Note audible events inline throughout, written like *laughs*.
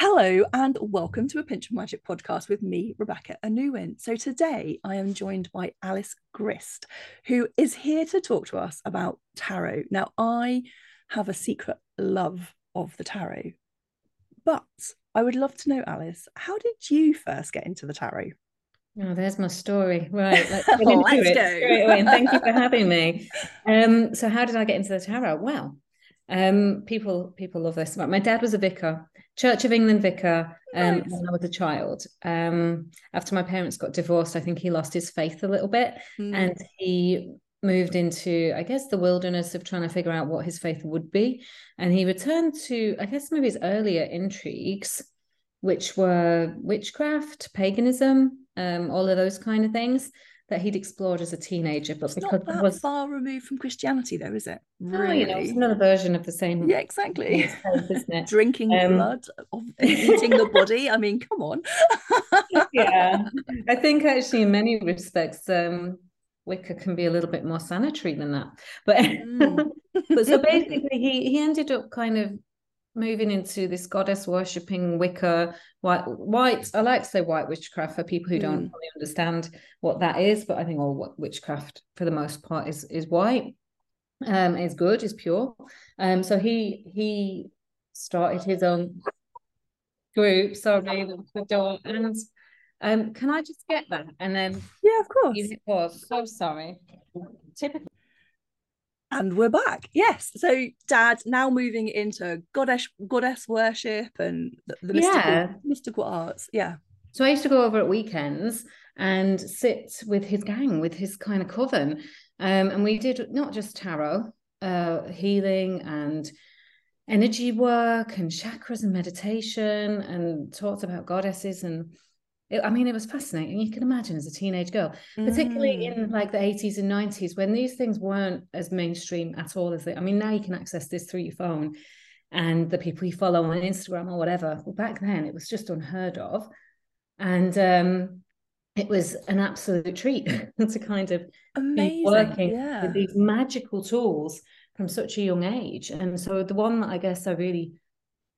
Hello and welcome to a Pinch of Magick podcast with me, Rebecca Anuwin. So today I am joined by Alice Grist, who is here to talk to us about tarot. Now, I have a secret love of the tarot, but I would love to know, Alice, how did you first get into the tarot? Oh, there's my story. Right, *laughs* let's, get into let's it go. straight away. And thank you for having me. Um, so how did I get into the tarot? Well, um, people people love this. My dad was a vicar, Church of England vicar, um, nice. when I was a child. Um, after my parents got divorced, I think he lost his faith a little bit, mm. and he moved into, I guess, the wilderness of trying to figure out what his faith would be. And he returned to, I guess, maybe his earlier intrigues, which were witchcraft, paganism, um, all of those kind of things that he'd explored as a teenager. But it's because not that was far removed from Christianity, though, is it? Really? No, you know, it's another version of the same. Yeah, exactly. isn't it? Drinking um, blood, eating the body. I mean, come on. *laughs* yeah, I think actually, in many respects, um, Wicca can be a little bit more sanitary than that. But mm. *laughs* but so basically, he he ended up kind of moving into this goddess worshipping Wicca, white, white. I like to say white witchcraft for people who don't mm. really understand what that is, but I think all witchcraft for the most part is is white. Um, is good, is pure. Um, so he he started his own group. Sorry, the door and um, can I just get that and then yeah, of course. It was so sorry. Typically and we're back. Yes. So dad now moving into goddess goddess worship and the, the mystical, yeah. mystical arts. Yeah. So I used to go over at weekends and sit with his gang, with his kind of coven. Um, and we did not just tarot, uh, healing and energy work and chakras and meditation and talked about goddesses and it, I mean, it was fascinating. You can imagine as a teenage girl, particularly mm. in like the 80s and 90s when these things weren't as mainstream at all as they. I mean, now you can access this through your phone and the people you follow on Instagram or whatever. Well, back then it was just unheard of. And um, it was an absolute treat *laughs* to kind of Amazing. be working yeah. with these magical tools from such a young age. And so the one that I guess I really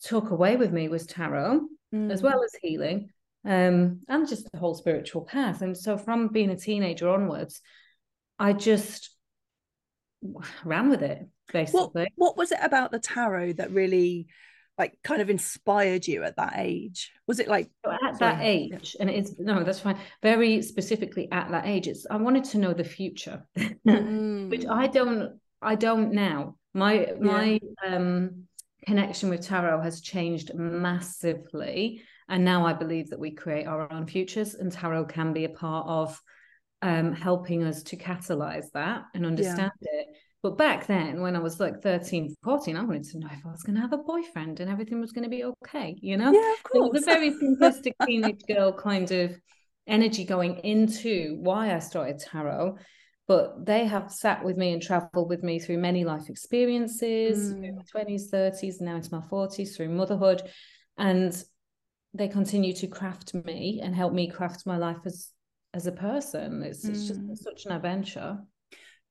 took away with me was tarot, mm. as well as healing um, and just the whole spiritual path. And so from being a teenager onwards, I just ran with it basically. What, what was it about the tarot that really like kind of inspired you at that age? Was it like at sorry. that age? And it's no, that's fine. Very specifically at that age, it's I wanted to know the future, mm. *laughs* which I don't. I don't now. My yeah. my um connection with tarot has changed massively and now I believe that we create our own futures, and tarot can be a part of um, helping us to catalyze that and understand yeah. it. But back then, when I was like 13, 14, I wanted to know if I was going to have a boyfriend and everything was going to be okay, you know? Yeah, of course. It was a very simplistic *laughs* teenage girl kind of energy going into why I started tarot. But they have sat with me and traveled with me through many life experiences, mm. my 20s, 30s, now into my 40s, through motherhood. And they continue to craft me and help me craft my life as as a person. It's, mm. it's just mm. such an adventure.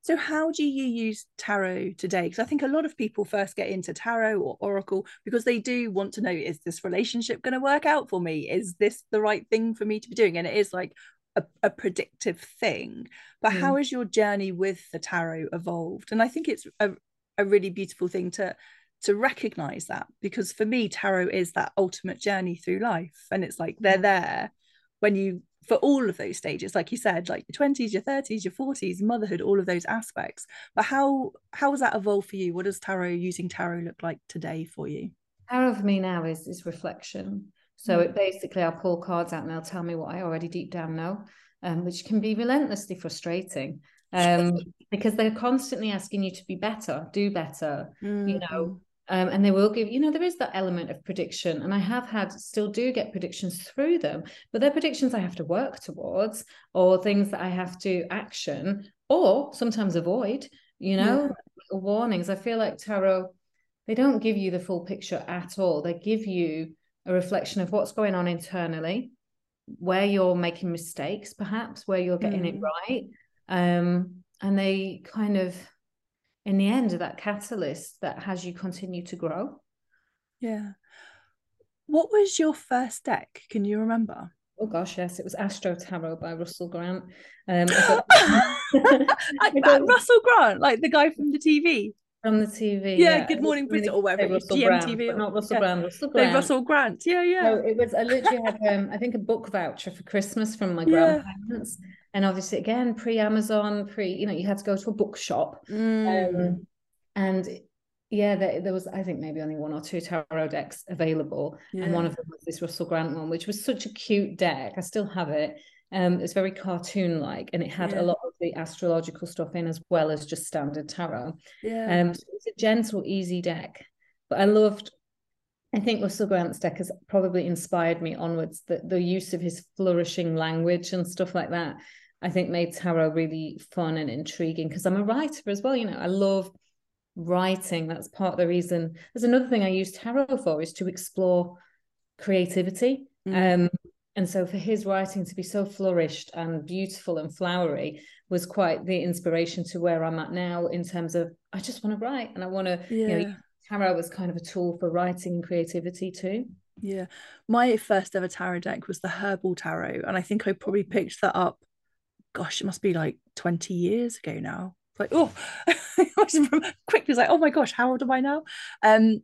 So, how do you use tarot today? Because I think a lot of people first get into tarot or oracle because they do want to know is this relationship going to work out for me? Is this the right thing for me to be doing? And it is like a, a predictive thing. But mm. how has your journey with the tarot evolved? And I think it's a, a really beautiful thing to to recognize that because for me tarot is that ultimate journey through life and it's like they're there when you for all of those stages like you said like your 20s your 30s your 40s motherhood all of those aspects but how how has that evolved for you what does tarot using tarot look like today for you tarot for me now is is reflection so mm. it basically i'll pull cards out and they'll tell me what i already deep down know um, which can be relentlessly frustrating *laughs* um, because they're constantly asking you to be better do better mm. you know mm-hmm. Um, and they will give, you know, there is that element of prediction. And I have had, still do get predictions through them, but they're predictions I have to work towards or things that I have to action or sometimes avoid, you know, yeah. warnings. I feel like tarot, they don't give you the full picture at all. They give you a reflection of what's going on internally, where you're making mistakes, perhaps, where you're getting mm. it right. Um, and they kind of, in the end that catalyst that has you continue to grow yeah What was your first deck? Can you remember? Oh gosh, yes, it was Astro Tarot by Russell Grant. Um, *laughs* that *laughs* Russell Grant, like the guy from the TV. From the TV, yeah. yeah. Good Morning Britain or whatever. Russell GMTV, Brand, not Russell yeah. Brand. Russell Grant. Russell Grant. Yeah, yeah. So it was. I literally had, um, I think, a book voucher for Christmas from my yeah. And obviously, again, pre Amazon, pre, you know, you had to go to a bookshop, mm. um, and yeah, there, there, was I think maybe only one or two tarot decks available, yeah. and one of them was this Russell Grant one, which was such a cute deck. I still have it. Um, it's very cartoon like, and it had yeah. a lot of the astrological stuff in as well as just standard tarot. Yeah. Um, so it's a gentle, easy deck, but I loved. I think Russell Grant's deck has probably inspired me onwards. The the use of his flourishing language and stuff like that, I think made tarot really fun and intriguing because I'm a writer as well. You know, I love writing that's part of the reason there's another thing i use tarot for is to explore creativity mm. um and so for his writing to be so flourished and beautiful and flowery was quite the inspiration to where i'm at now in terms of i just want to write and i want to yeah. you know tarot was kind of a tool for writing and creativity too yeah my first ever tarot deck was the herbal tarot and i think i probably picked that up gosh it must be like 20 years ago now like oh *laughs* quickly was like oh my gosh how old am i now um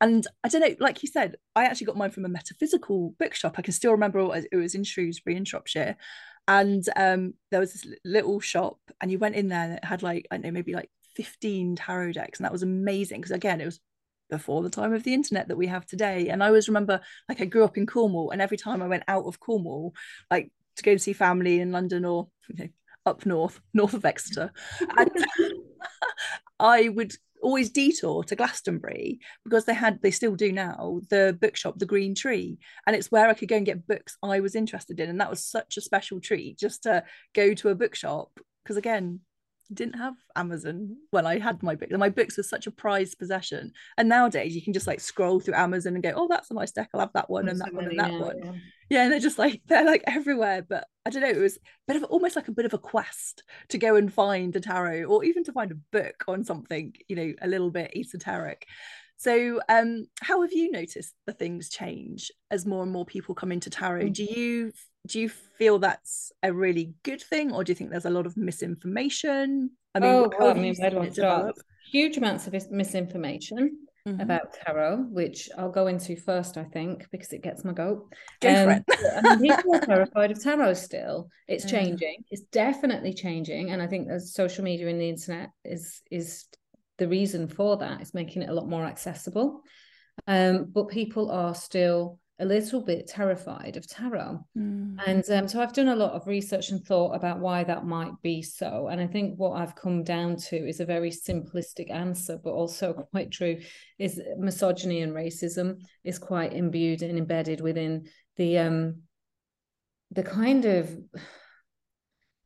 and I don't know, like you said, I actually got mine from a metaphysical bookshop. I can still remember it was in Shrewsbury in Shropshire. And um, there was this little shop, and you went in there and it had like, I don't know, maybe like 15 tarot decks. And that was amazing because, again, it was before the time of the internet that we have today. And I always remember, like, I grew up in Cornwall, and every time I went out of Cornwall, like to go see family in London or you know, up north, north of Exeter. *laughs* I would always detour to Glastonbury because they had, they still do now, the bookshop, the Green Tree. And it's where I could go and get books I was interested in. And that was such a special treat just to go to a bookshop. Because again, didn't have Amazon when I had my books. And my books were such a prized possession. And nowadays you can just like scroll through Amazon and go, oh, that's a nice deck. I'll have that one and that one and that yeah, one. Yeah. yeah. and they're just like *laughs* they're like everywhere. But I don't know, it was a bit of almost like a bit of a quest to go and find a tarot or even to find a book on something, you know, a little bit esoteric. So, um, how have you noticed the things change as more and more people come into tarot? Mm. Do you do you feel that's a really good thing, or do you think there's a lot of misinformation? I mean, oh, well, I mean, where do I start? Huge amounts of misinformation. Mm-hmm. about tarot, which I'll go into first, I think, because it gets my goat. Go um, *laughs* I mean, people are terrified of tarot still. It's yeah. changing. It's definitely changing, and I think as social media and the internet is is the reason for that. It's making it a lot more accessible. Um, but people are still a little bit terrified of tarot. Mm. And um, so I've done a lot of research and thought about why that might be so. And I think what I've come down to is a very simplistic answer, but also quite true is misogyny and racism is quite imbued and embedded within the um the kind of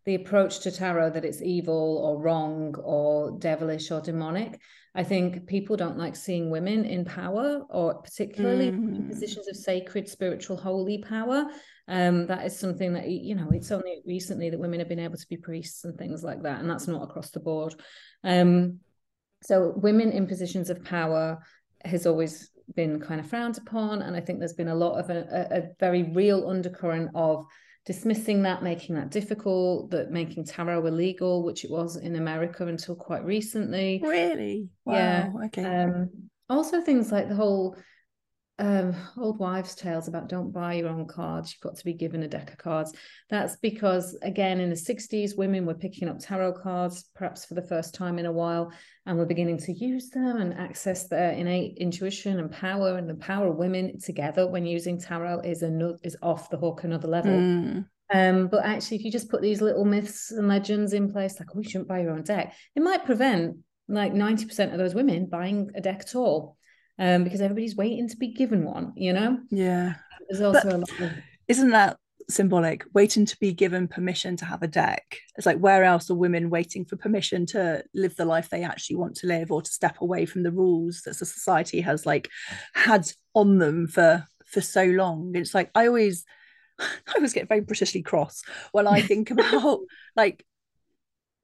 the approach to tarot that it's evil or wrong or devilish or demonic. I think people don't like seeing women in power or particularly mm. in positions of sacred, spiritual, holy power. Um, that is something that, you know, it's only recently that women have been able to be priests and things like that. And that's not across the board. Um, so women in positions of power has always been kind of frowned upon. And I think there's been a lot of a, a, a very real undercurrent of dismissing that, making that difficult, that making tarot illegal, which it was in America until quite recently. Really? Wow. Yeah. Okay. Um, also, things like the whole um, old wives' tales about don't buy your own cards, you've got to be given a deck of cards. That's because, again, in the 60s, women were picking up tarot cards, perhaps for the first time in a while, and we're beginning to use them and access their innate intuition and power. And the power of women together when using tarot is, a, is off the hook another level. Mm. Um, but actually, if you just put these little myths and legends in place, like, oh, you shouldn't buy your own deck, it might prevent like 90% of those women buying a deck at all um, because everybody's waiting to be given one, you know? Yeah. There's also but a lot of... Isn't that symbolic? Waiting to be given permission to have a deck. It's like, where else are women waiting for permission to live the life they actually want to live or to step away from the rules that the society has like had on them for for so long? It's like, I always, *laughs* I always get very Britishly cross when I think *laughs* about like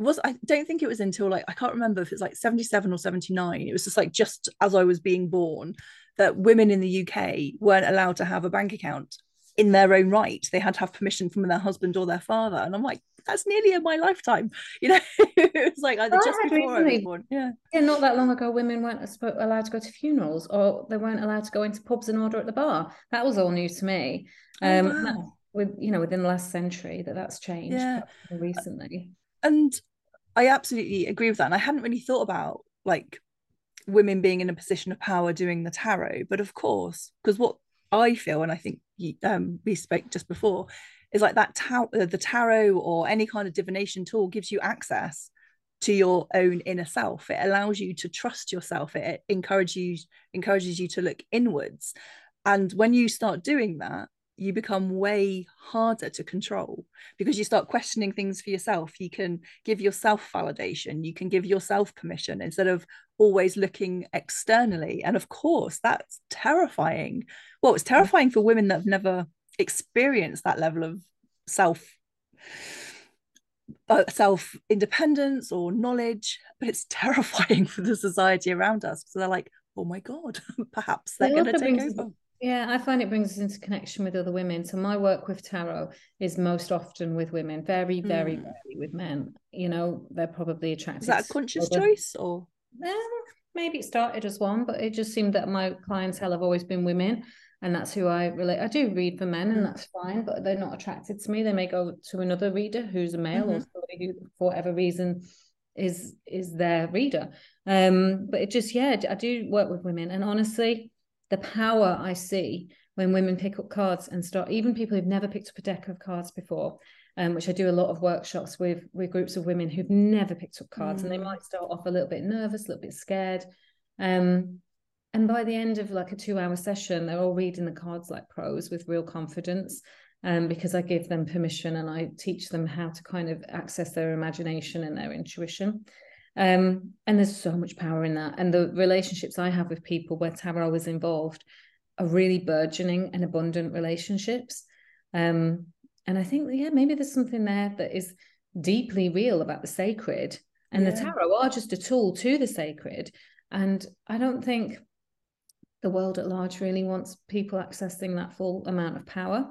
was I don't think it was until like I can't remember if it's like 77 or 79 it was just like just as I was being born that women in the UK weren't allowed to have a bank account in their own right. They had to have permission from their husband or their father. And I'm like, that's nearly in my lifetime. *laughs* You know, it was like either just before I was born. Yeah. yeah. Not that long ago, women weren't allowed to go to funerals or they weren't allowed to go into pubs and order at the bar. That was all new to me. Oh, um, oh, wow. with you know, within the last century, that that's changed yeah. recently. And I absolutely agree with that. And I hadn't really thought about like women being in a position of power doing the tarot, but of course, because what I feel, and I think um, we spoke just before, is like that ta- uh, the tarot or any kind of divination tool gives you access to your own inner self. It allows you to trust yourself. It encourages you encourages you to look inwards. And when you start doing that, you become way harder to control because you start questioning things for yourself. You can give yourself validation, you can give yourself permission instead of always looking externally. And of course, that's terrifying. Well, it's terrifying for women that have never experienced that level of self uh, self independence or knowledge but it's *laughs* terrifying for the society around us so they're like oh my god *laughs* perhaps they're going to take over yeah, I find it brings us into connection with other women. So my work with tarot is most often with women, very, very mm. rarely with men. You know, they're probably attracted. Is that a conscious choice or? Eh, maybe it started as one, but it just seemed that my clientele have always been women, and that's who I relate. I do read for men, and mm. that's fine, but they're not attracted to me. They may go to another reader who's a male mm-hmm. or somebody who, for whatever reason, is is their reader. Um, but it just yeah, I do work with women, and honestly the power I see when women pick up cards and start, even people who've never picked up a deck of cards before, um, which I do a lot of workshops with with groups of women who've never picked up cards, mm. and they mm. might start off a little bit nervous, a little bit scared. Um, and by the end of like a two hour session, they're all reading the cards like pros with real confidence. Um, because I give them permission and I teach them how to kind of access their imagination and their intuition. Um, and there's so much power in that. And the relationships I have with people where tarot is involved are really burgeoning and abundant relationships. Um, and I think, yeah, maybe there's something there that is deeply real about the sacred. And yeah. the tarot are just a tool to the sacred. And I don't think the world at large really wants people accessing that full amount of power.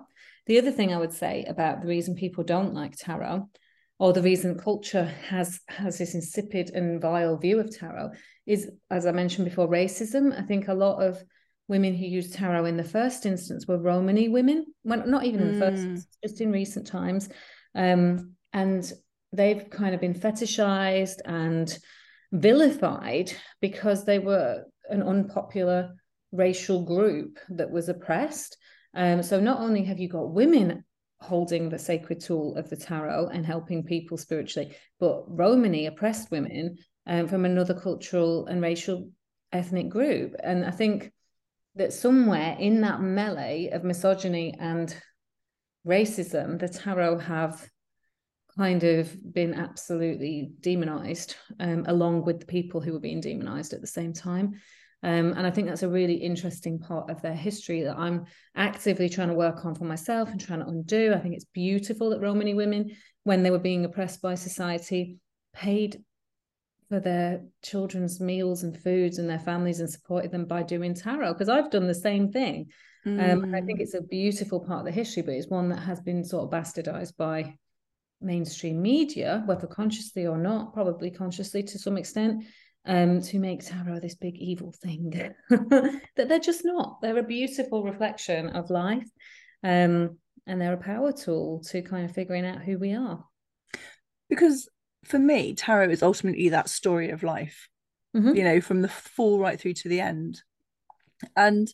The other thing I would say about the reason people don't like tarot or the reason culture has has this insipid and vile view of tarot is as i mentioned before racism. I think a lot of women who used tarot in the first instance were romany women well, not even in the first mm. just in recent times. Um, and they've kind of been fetishized and vilified because they were an unpopular racial group that was oppressed. Um, so not only have you got women holding the sacred tool of the tarot and helping people spiritually. But Romany oppressed women um, from another cultural and racial ethnic group. And I think that somewhere in that melee of misogyny and racism, the tarot have kind of been absolutely demonized um, along with the people who were being demonized at the same time. Um, and I think that's a really interesting part of their history that I'm actively trying to work on for myself and trying to undo. I think it's beautiful that Romani women, when they were being oppressed by society, paid for their children's meals and foods and their families and supported them by doing tarot. Because I've done the same thing. Mm. Um, I think it's a beautiful part of the history, but it's one that has been sort of bastardized by mainstream media, whether consciously or not, probably consciously to some extent um, to make tarot this big evil thing *laughs* that they're just not. They're a beautiful reflection of life, um, and they're a power tool to kind of figuring out who we are. Because for me, tarot is ultimately that story of life, mm-hmm. you know, from the fall right through to the end. And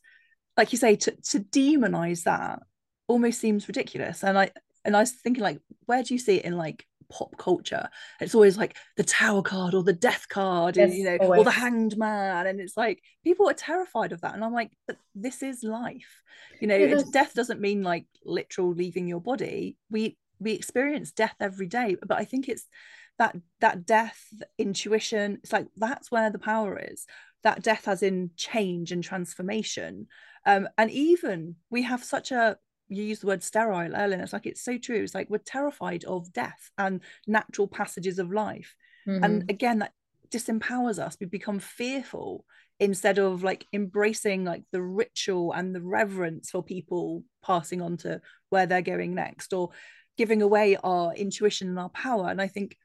like you say, to to demonize that almost seems ridiculous. And I and I was thinking, like, where do you see it in like pop culture. It's always like the tower card or the death card, yes, and, you know, always. or the hanged man. And it's like people are terrified of that. And I'm like, but this is life. You know, death doesn't mean like literal leaving your body. We we experience death every day. But I think it's that that death intuition, it's like that's where the power is. That death as in change and transformation. Um, and even we have such a you use the word sterile earlier. It's like it's so true. It's like we're terrified of death and natural passages of life. Mm-hmm. And again, that disempowers us. We become fearful instead of like embracing like the ritual and the reverence for people passing on to where they're going next or giving away our intuition and our power and i think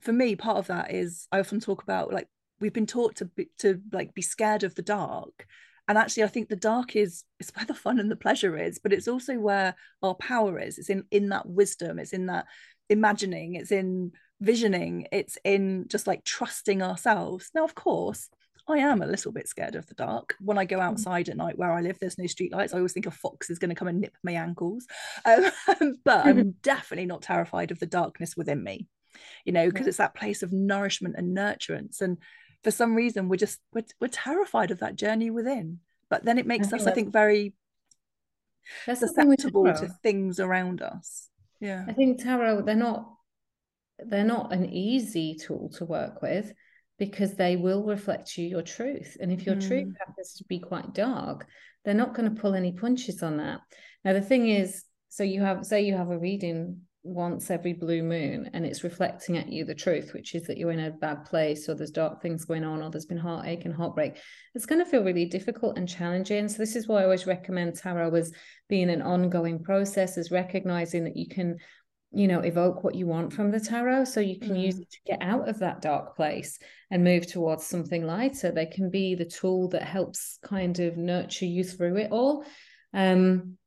for me part of that is i often talk about like we've been taught to be, to like be scared of the dark and actually i think the dark is is where the fun and the pleasure is but it's also where our power is it's in in that wisdom it's in that imagining it's in visioning it's in just like trusting ourselves now of course I am a little bit scared of the dark. When I go mm. outside at night where I live, there's no street lights. I always think a fox is going to come and nip my ankles. Um, *laughs* but I'm *laughs* definitely not terrified of the darkness within me, you know, because it's that place of nourishment and nurturance. And for some reason, we're just, we're, we're terrified of that journey within. But then it makes I us, I think, very that's susceptible to things around us. Yeah. I think tarot, they're not, they're not an easy tool to work with because they will reflect you your truth. And if your mm. truth happens to be quite dark, they're not going to pull any punches on that. Now, the thing is, so you have, say, you have a reading once every blue moon and it's reflecting at you the truth, which is that you're in a bad place or there's dark things going on or there's been heartache and heartbreak, it's going to feel really difficult and challenging. So, this is why I always recommend tarot as being an ongoing process, as recognizing that you can you know evoke what you want from the tarot so you can mm. use it to get out of that dark place and move towards something lighter they can be the tool that helps kind of nurture you through it all um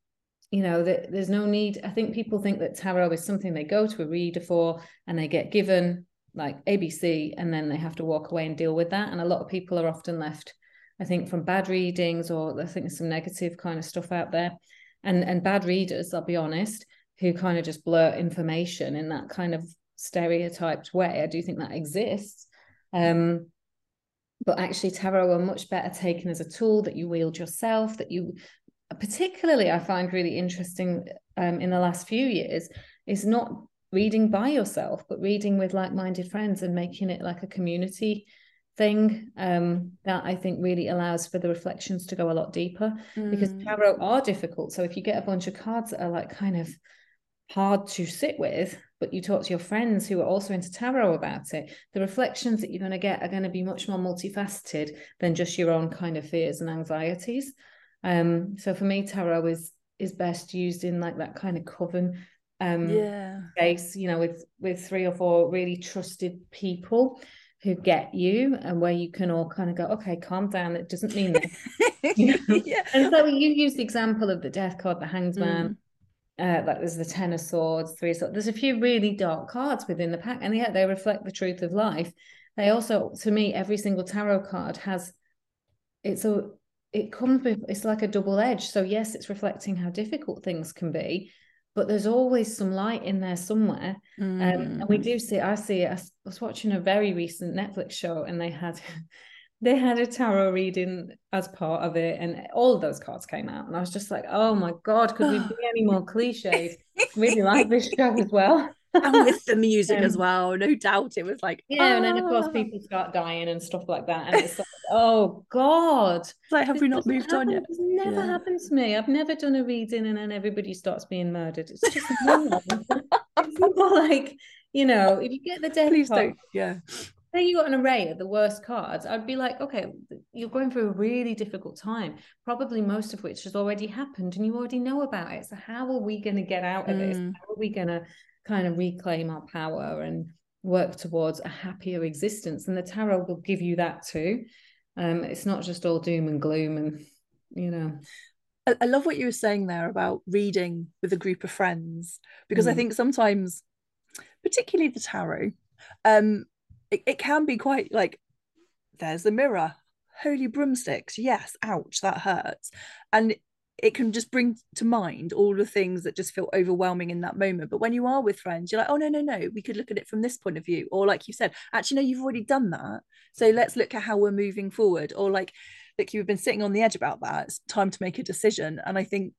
you know that there's no need i think people think that tarot is something they go to a reader for and they get given like abc and then they have to walk away and deal with that and a lot of people are often left i think from bad readings or i think there's some negative kind of stuff out there and and bad readers i'll be honest who kind of just blurt information in that kind of stereotyped way. I do think that exists. Um, but actually, tarot are much better taken as a tool that you wield yourself, that you particularly I find really interesting um, in the last few years is not reading by yourself, but reading with like-minded friends and making it like a community thing um, that I think really allows for the reflections to go a lot deeper mm. because tarot are difficult. So if you get a bunch of cards that are like kind of hard to sit with, but you talk to your friends who are also into tarot about it, the reflections that you're going to get are going to be much more multifaceted than just your own kind of fears and anxieties. Um, so for me, tarot is is best used in like that kind of coven um yeah. space, you know, with with three or four really trusted people who get you and where you can all kind of go, okay, calm down. It doesn't mean that. *laughs* you know? yeah. And so you use the example of the death card, the hanged man. Mm uh, like there's the ten of swords, three of swords. There's a few really dark cards within the pack, and yet they reflect the truth of life. They also, to me, every single tarot card has it's a it comes with it's like a double edge. So yes, it's reflecting how difficult things can be, but there's always some light in there somewhere. Mm. Um, and we mm. do see. I see. I was watching a very recent Netflix show, and they had *laughs* they had a tarot reading as part of it, and all of those cards came out, and I was just like, "Oh my god, could we *gasps* be any more cliches?" really like this show as *laughs* well. And with the music um, as well, no doubt, it was like yeah, and then of course ah. people start dying and stuff like that, and it's like, oh god, it's like have we not moved on yet? It's never yeah. happened to me. I've never done a reading and then everybody starts being murdered. It's just *laughs* it's more like you know, if you get the death, please don't, yeah say you got an array of the worst cards, I'd be like, okay, you're going through a really difficult time, probably most of which has already happened and you already know about it. So how are we going to get out of mm. this? How are we going to kind of reclaim our power and work towards a happier existence? And the tarot will give you that too. Um, it's not just all doom and gloom and you know. I, I love what you were saying there about reading with a group of friends because mm. I think sometimes, particularly the tarot, um, it, it can be quite like there's the mirror holy broomsticks yes ouch that hurts and it can just bring to mind all the things that just feel overwhelming in that moment. But when you are with friends you're like oh no no no we could look at it from this point of view. Or like you said actually no you've already done that. So let's look at how we're moving forward. Or like like you've been sitting on the edge about that. It's time to make a decision. And i think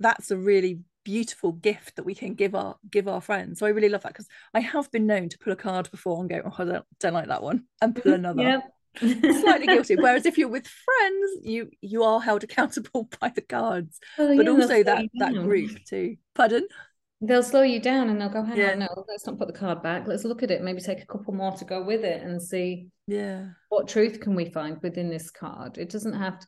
that's a really beautiful gift that we can give our give our friends. So I really love that because I have been known to pull a card before and go, oh, I don't, don't like that one, and pull mm-hmm. another. yeah. Slightly *laughs* guilty. Whereas if you're with friends, you you are held accountable *laughs* by the cards, oh, but yeah, also that that group too. Pardon? they'll slow you down and they'll go, hang Yeah. on, no, let's not put the card back. Let's look at it, maybe take a couple more to go with it and see Yeah. what truth can we find within this card. It doesn't have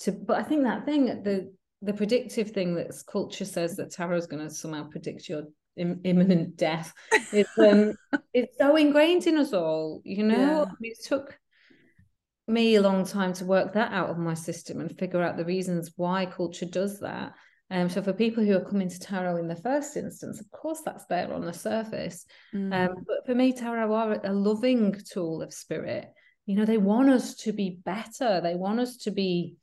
to, but I think that thing, the the predictive thing that culture says that tarot is going to somehow predict your Im- imminent death is um *laughs* it's so ingrained in us all you know Yeah. I mean, it took me a long time to work that out of my system and figure out the reasons why culture does that. Um so for people who are coming to tarot in the first instance of course that's there on the surface. Mm. um but for me tarot are a loving tool of spirit. You know they want us to be better. They want us to be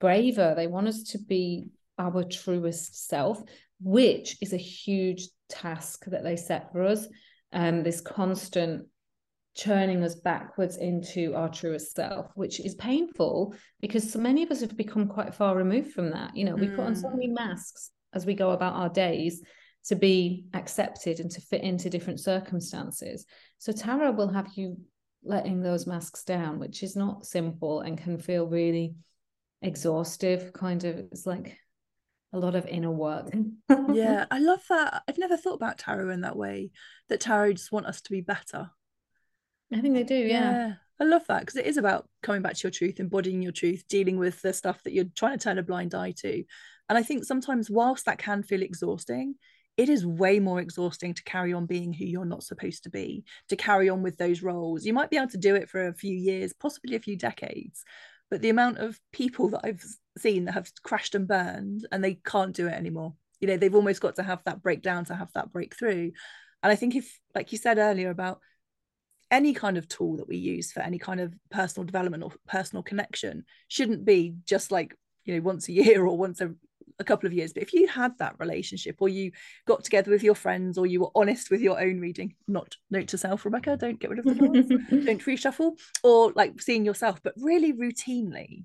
braver. They want us to be our truest self which is a huge task that they set for us. Um this constant churning us backwards into our truest self which is painful because so many of us have become quite far removed from that you know we put on so Mm. many masks as we go about our days to be accepted and to fit into different circumstances so tarot will have you letting those masks down which is not simple and can feel really exhaustive kind of it's like a lot of inner work yeah, *laughs* I love that. I've never thought about tarot in that way. That tarot just want us to be better. I think they do yeah, I love that because it is about coming back to your truth, embodying your truth, dealing with the stuff that you're trying to turn a blind eye to. And I think sometimes, whilst that can feel exhausting, it is way more exhausting to carry on being who you're not supposed to be, to carry on with those roles. You might be able to do it for a few years, possibly a few decades. But the amount of people that I've seen that have crashed and burned and they can't do it anymore, you know, they've almost got to have that breakdown to have that breakthrough. And I think if, like you said earlier about any kind of tool that we use for any kind of personal development or personal connection shouldn't be just like you know once a year or once a, a couple of years. But if you had that relationship or you got together with your friends or you were honest with your own reading not note to self rebecca don't get rid of the doors *laughs* don't reshuffle or like seeing yourself. But really routinely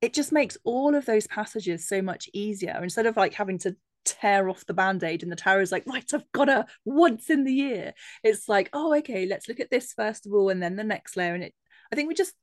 it just makes all of those passages so much easier. Instead of like having to tear off the band-aid and the tarot is like right i've got to once in the year. It's like oh okay let's look at this first of all and then the next layer. And it i think we just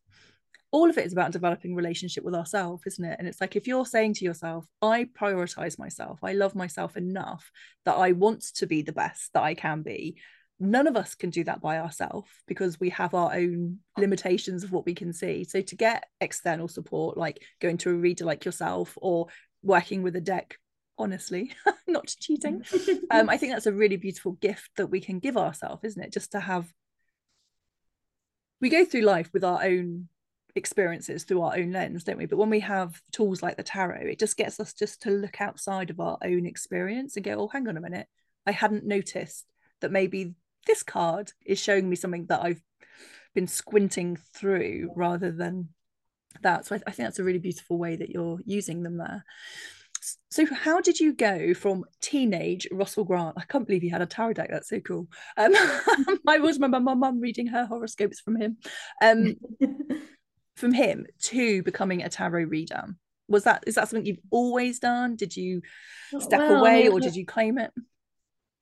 all of it is about developing relationship with ourselves isn't it? And it's like if you're saying to yourself i prioritize myself i love myself enough that i want to be the best that i can be none of us can do that by ourselves because we have our own limitations of what we can see. So to get external support like going to a reader like yourself or working with a deck honestly *laughs* not cheating. Um i think that's a really beautiful gift that we can give ourselves isn't it? Just to have we go through life with our own experiences through our own lens don't we? But when we have tools like the tarot it just gets us just to look outside of our own experience and go oh hang on a minute. I hadn't noticed that maybe this card is showing me something that i've been squinting through rather than that. So I, I think that's a really beautiful way that you're using them there so how did you go from teenage Russell Grant? I can't believe he had a tarot deck. That's so cool. Um, *laughs* I always remember my mum reading her horoscopes from him. Um, *laughs* from him to becoming a tarot reader. Was that is that something you've always done? Did you step Well, away or did you claim it?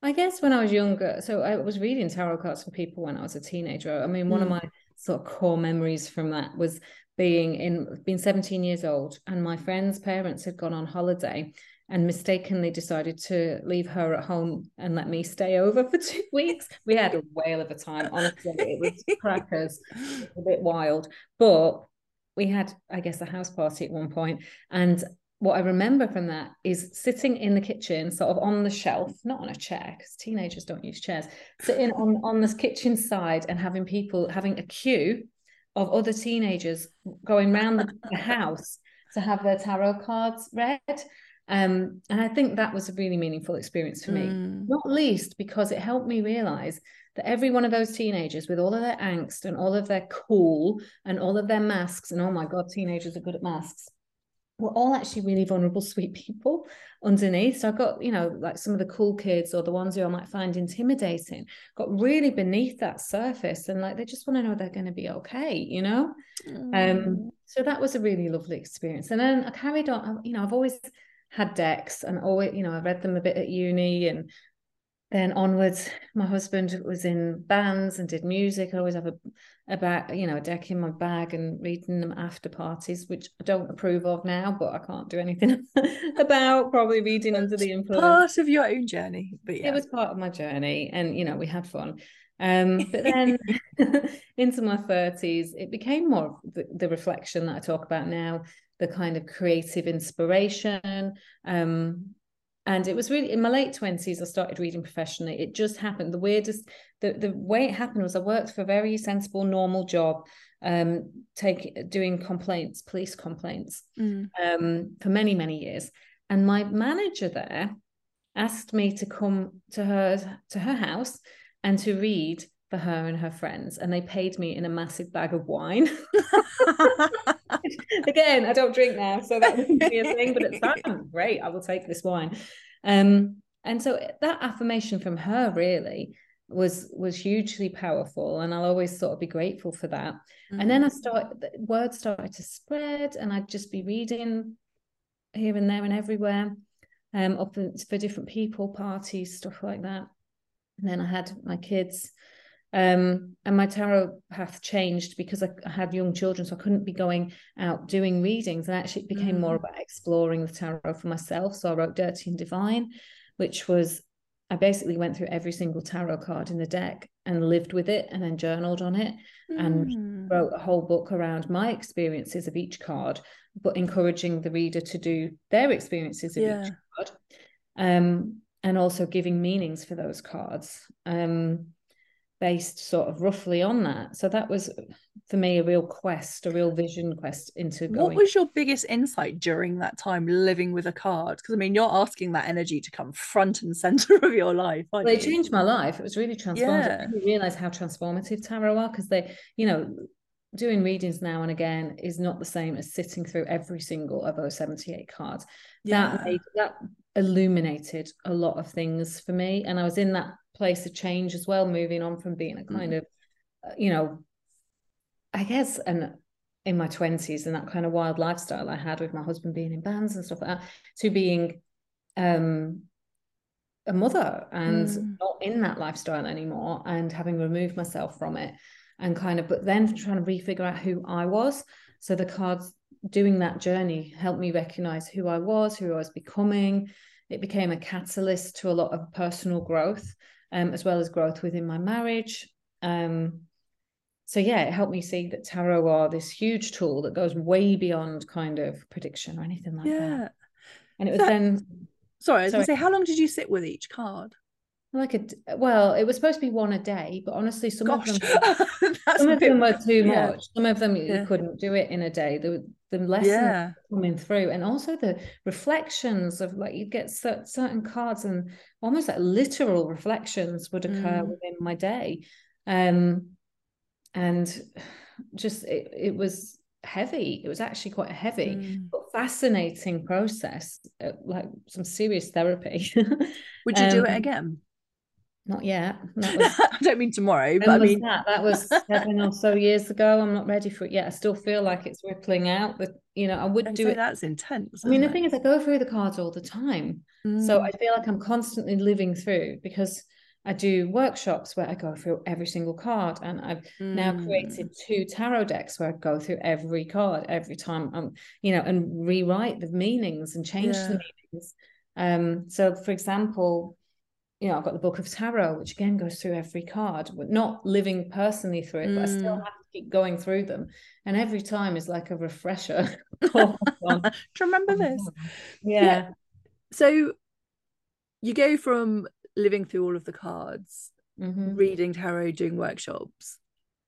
I guess when I was younger, so I was reading tarot cards for people when I was a teenager. I mean, one of Mm. my sort of core memories from that was being in being 17 years old, and my friend's parents had gone on holiday and mistakenly decided to leave her at home and let me stay over for two *laughs* weeks. We had a whale of a time. Honestly, it was crackers, a bit wild, but we had, I guess, a house party at one point. and what I remember from that is sitting in the kitchen, sort of on the shelf, not on a chair, because teenagers don't use chairs, sitting on, on this kitchen side and having people having a queue of other teenagers going around the, the *laughs* house to have their tarot cards read. Um, and I think that was a really meaningful experience for me, Mm. not least because it helped me realize that every one of those teenagers, with all of their angst and all of their cool and all of their masks, and oh my God, teenagers are good at masks were all actually really vulnerable, sweet people underneath. So I've got, you know, like some of the cool kids or the ones who I might find intimidating, got really beneath that surface and like they just want to know they're going to be okay, you know? Mm. Um, so that was a really lovely experience. And then I carried on, you know, I've always had decks and always, you know, I read them a bit at uni and then onwards, my husband was in bands and did music. I always have a about you know a deck in my bag and reading them after parties, which I don't approve of now, but I can't do anything *laughs* about. Probably reading under the influence. Part of your own journey, but yeah. it was part of my journey, and you know we had fun. Um, but then *laughs* into my thirties, it became more the, the reflection that I talk about now, the kind of creative inspiration. Um, and it was really in my late 20s i started reading professionally. It just happened. The weirdest the, the way it happened was i worked for a very sensible normal job um take doing complaints police complaints mm. um for many many years. And my manager there asked me to come to her to her house and to read for her and her friends. And they paid me in a massive bag of wine *laughs* *laughs* *laughs* again i don't drink now so that wouldn't be a thing but it's sounds great i will take this wine um, and so that affirmation from her really was was hugely powerful and i'll always sort of be grateful for that mm-hmm. and then i mm. started words started to spread and i'd just be reading here and there and everywhere um up for different people parties stuff like that and then i had my kids um, and my tarot path changed because I, I, had young children, so I couldn't be going out doing readings. And actually, it became mm. more about exploring the tarot for myself. So I wrote Dirty and Divine, which was I basically went through every single tarot card in the deck and lived with it and then journaled on it mm. and wrote a whole book around my experiences of each card, but encouraging the reader to do their experiences of yeah. each card. Um, and also giving meanings for those cards. Um, based sort of roughly on that. So that was for me a real quest, a real vision quest into going. What was your biggest insight during that time living with a card? Because I mean, you're asking that energy to come front and *laughs* center of your life. Well, it changed my life. It was really transformative. Yeah. I didn't realize how transformative tarot are because they, you know, doing readings now and again is not the same as sitting through every single of those 78 cards. Yeah. That made that illuminated a lot of things for me. And I was in that place of change as well, moving on from being a kind mm. of, uh, you know, I guess, and in my 20s and that kind of wild lifestyle I had with my husband being in bands and stuff like that, to being um, a mother and mm. not in that lifestyle anymore and having removed myself from it and kind of, but then trying to refigure out who I was. So the cards doing that journey helped me recognize who I was, who I was becoming. It became a catalyst to a lot of personal growth um, as well as growth within my marriage. Um, so yeah, it helped me see that tarot are this huge tool that goes way beyond kind of prediction or anything like yeah. that. And it was so, then. Sorry, I was going to say, how long did you sit with each card? like a well it was supposed to be one a day but honestly some Gosh. of them *laughs* some of them were too yeah. much some of them yeah. you couldn't do it in a day the, the lessons yeah. coming through and also the reflections of like you get certain cards and almost like literal reflections would occur mm. within my day um and just it, it was heavy it was actually quite heavy mm. but fascinating process uh, like some serious therapy *laughs* would you um, do it um, again not yet. *laughs* Was, I don't mean tomorrow, but I mean that? that was seven or so years ago. I'm not ready for it yet. I still feel like it's rippling out. But you know, I would do it. That's intense. I mean, it? the thing is, I go through the cards all the time, mm. so I feel like I'm constantly living through because I do workshops where I go through every single card, and I've mm. now created two tarot decks where I go through every card every time I'm, you know, and rewrite the meanings and change yeah. the meanings. Um, so, for example you know, I've got the book of tarot, which again goes through every card, not living personally through it, mm. but I still mm. have to keep going through them. And every time is like a refresher. *laughs* *laughs* Do you remember this? Yeah. yeah. So you go from living through all of the cards, mm-hmm. reading tarot, doing workshops.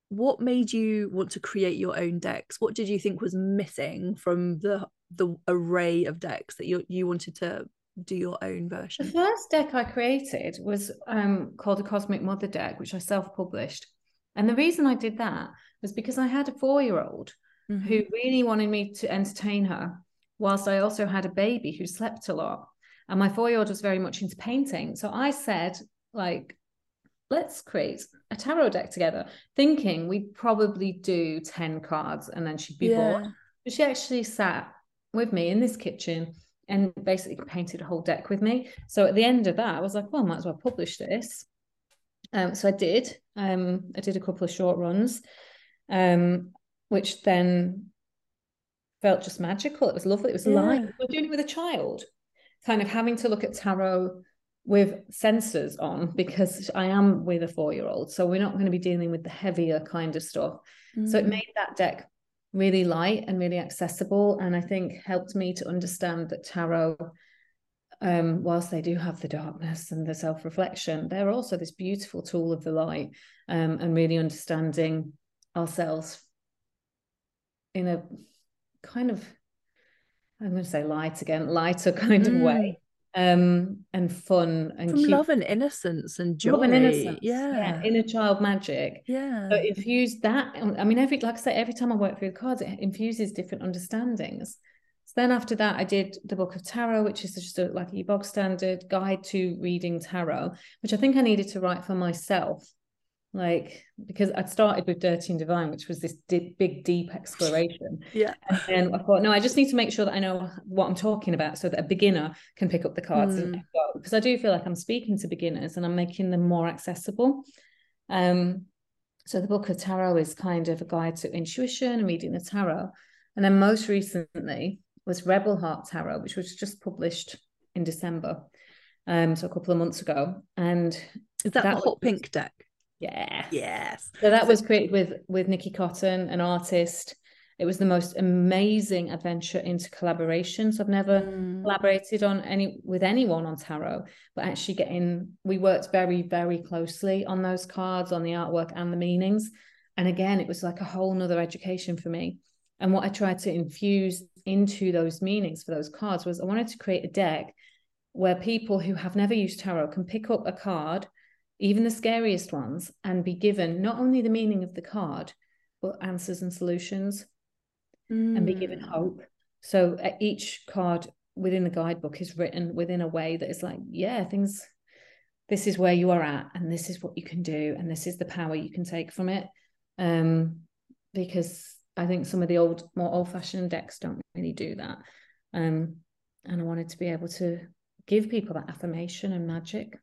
What made you want to create your own decks? What did you think was missing from the the array of decks that you you wanted to do your own version? The first deck I created was um, called a Cosmic Mother deck, which I self published. And the reason I did that was because I had a four year old mm-hmm. who really wanted me to entertain her, whilst I also had a baby who slept a lot. And my four year old was very much into painting. So I said, like, let's create a tarot deck together, thinking we'd probably do 10 cards and then she'd be yeah. bored. But she actually sat with me in this kitchen and basically painted a whole deck with me. So at the end of that, I was like, well, I might as well publish this. Um, so I did. Um, I did a couple of short runs, um, which then felt just magical. It was lovely. It was yeah. live. We're doing it with a child, kind of having to look at tarot with censors on because I am with a four year old. So we're not going to be dealing with the heavier kind of stuff. Mm. So it mm. made that deck really light and really accessible. And I think helped me to understand that tarot, um, whilst they do have the darkness and the self reflection, they're also this beautiful tool of the light um, and really understanding ourselves in a kind of I'm going to say light again, lighter *laughs* kind mm. of way. Um, and fun and From cute. love and innocence and joy. Love and innocence. Yeah. yeah. Inner child magic. Yeah. So infuse that. I mean, every like I say, every time I work through the cards, it infuses different understandings. So then after that, I did the book of tarot, which is just a, like a bog standard guide to reading tarot, which I think I needed to write for myself like because I'd started with Dirty and Divine, which was this deep, big, deep exploration. *laughs* Yeah. And then I thought, no, I just need to make sure that I know what I'm talking about so that a beginner can pick up the cards mm. and. Because I do feel like I'm speaking to beginners and I'm making them more accessible. Um, so the book of tarot is kind of a guide to intuition and reading the tarot. And then most recently was Rebel Heart Tarot, which was just published in December. Um, so a couple of months ago. And is that, that the hot pink deck? Yeah. Yes. So that was created with with Nikki Cotton, an artist. It was the most amazing adventure into collaboration. So I've never mm. collaborated on any with anyone on tarot, but actually getting we worked very, very closely on those cards, on the artwork and the meanings. And again, it was like a whole nother education for me. And what I tried to infuse into those meanings for those cards was I wanted to create a deck where people who have never used tarot can pick up a card even the scariest ones, and be given not only the meaning of the card, but answers and solutions, mm. and be given mm. hope. So uh, each card within the guidebook is written within a way that is like, yeah, things, this is where you are at, and this is what you can do, and this is the power you can take from it. Um, because I think some of the old, more old fashioned decks don't really do that. Um, and I wanted to be able to give people that affirmation and magic.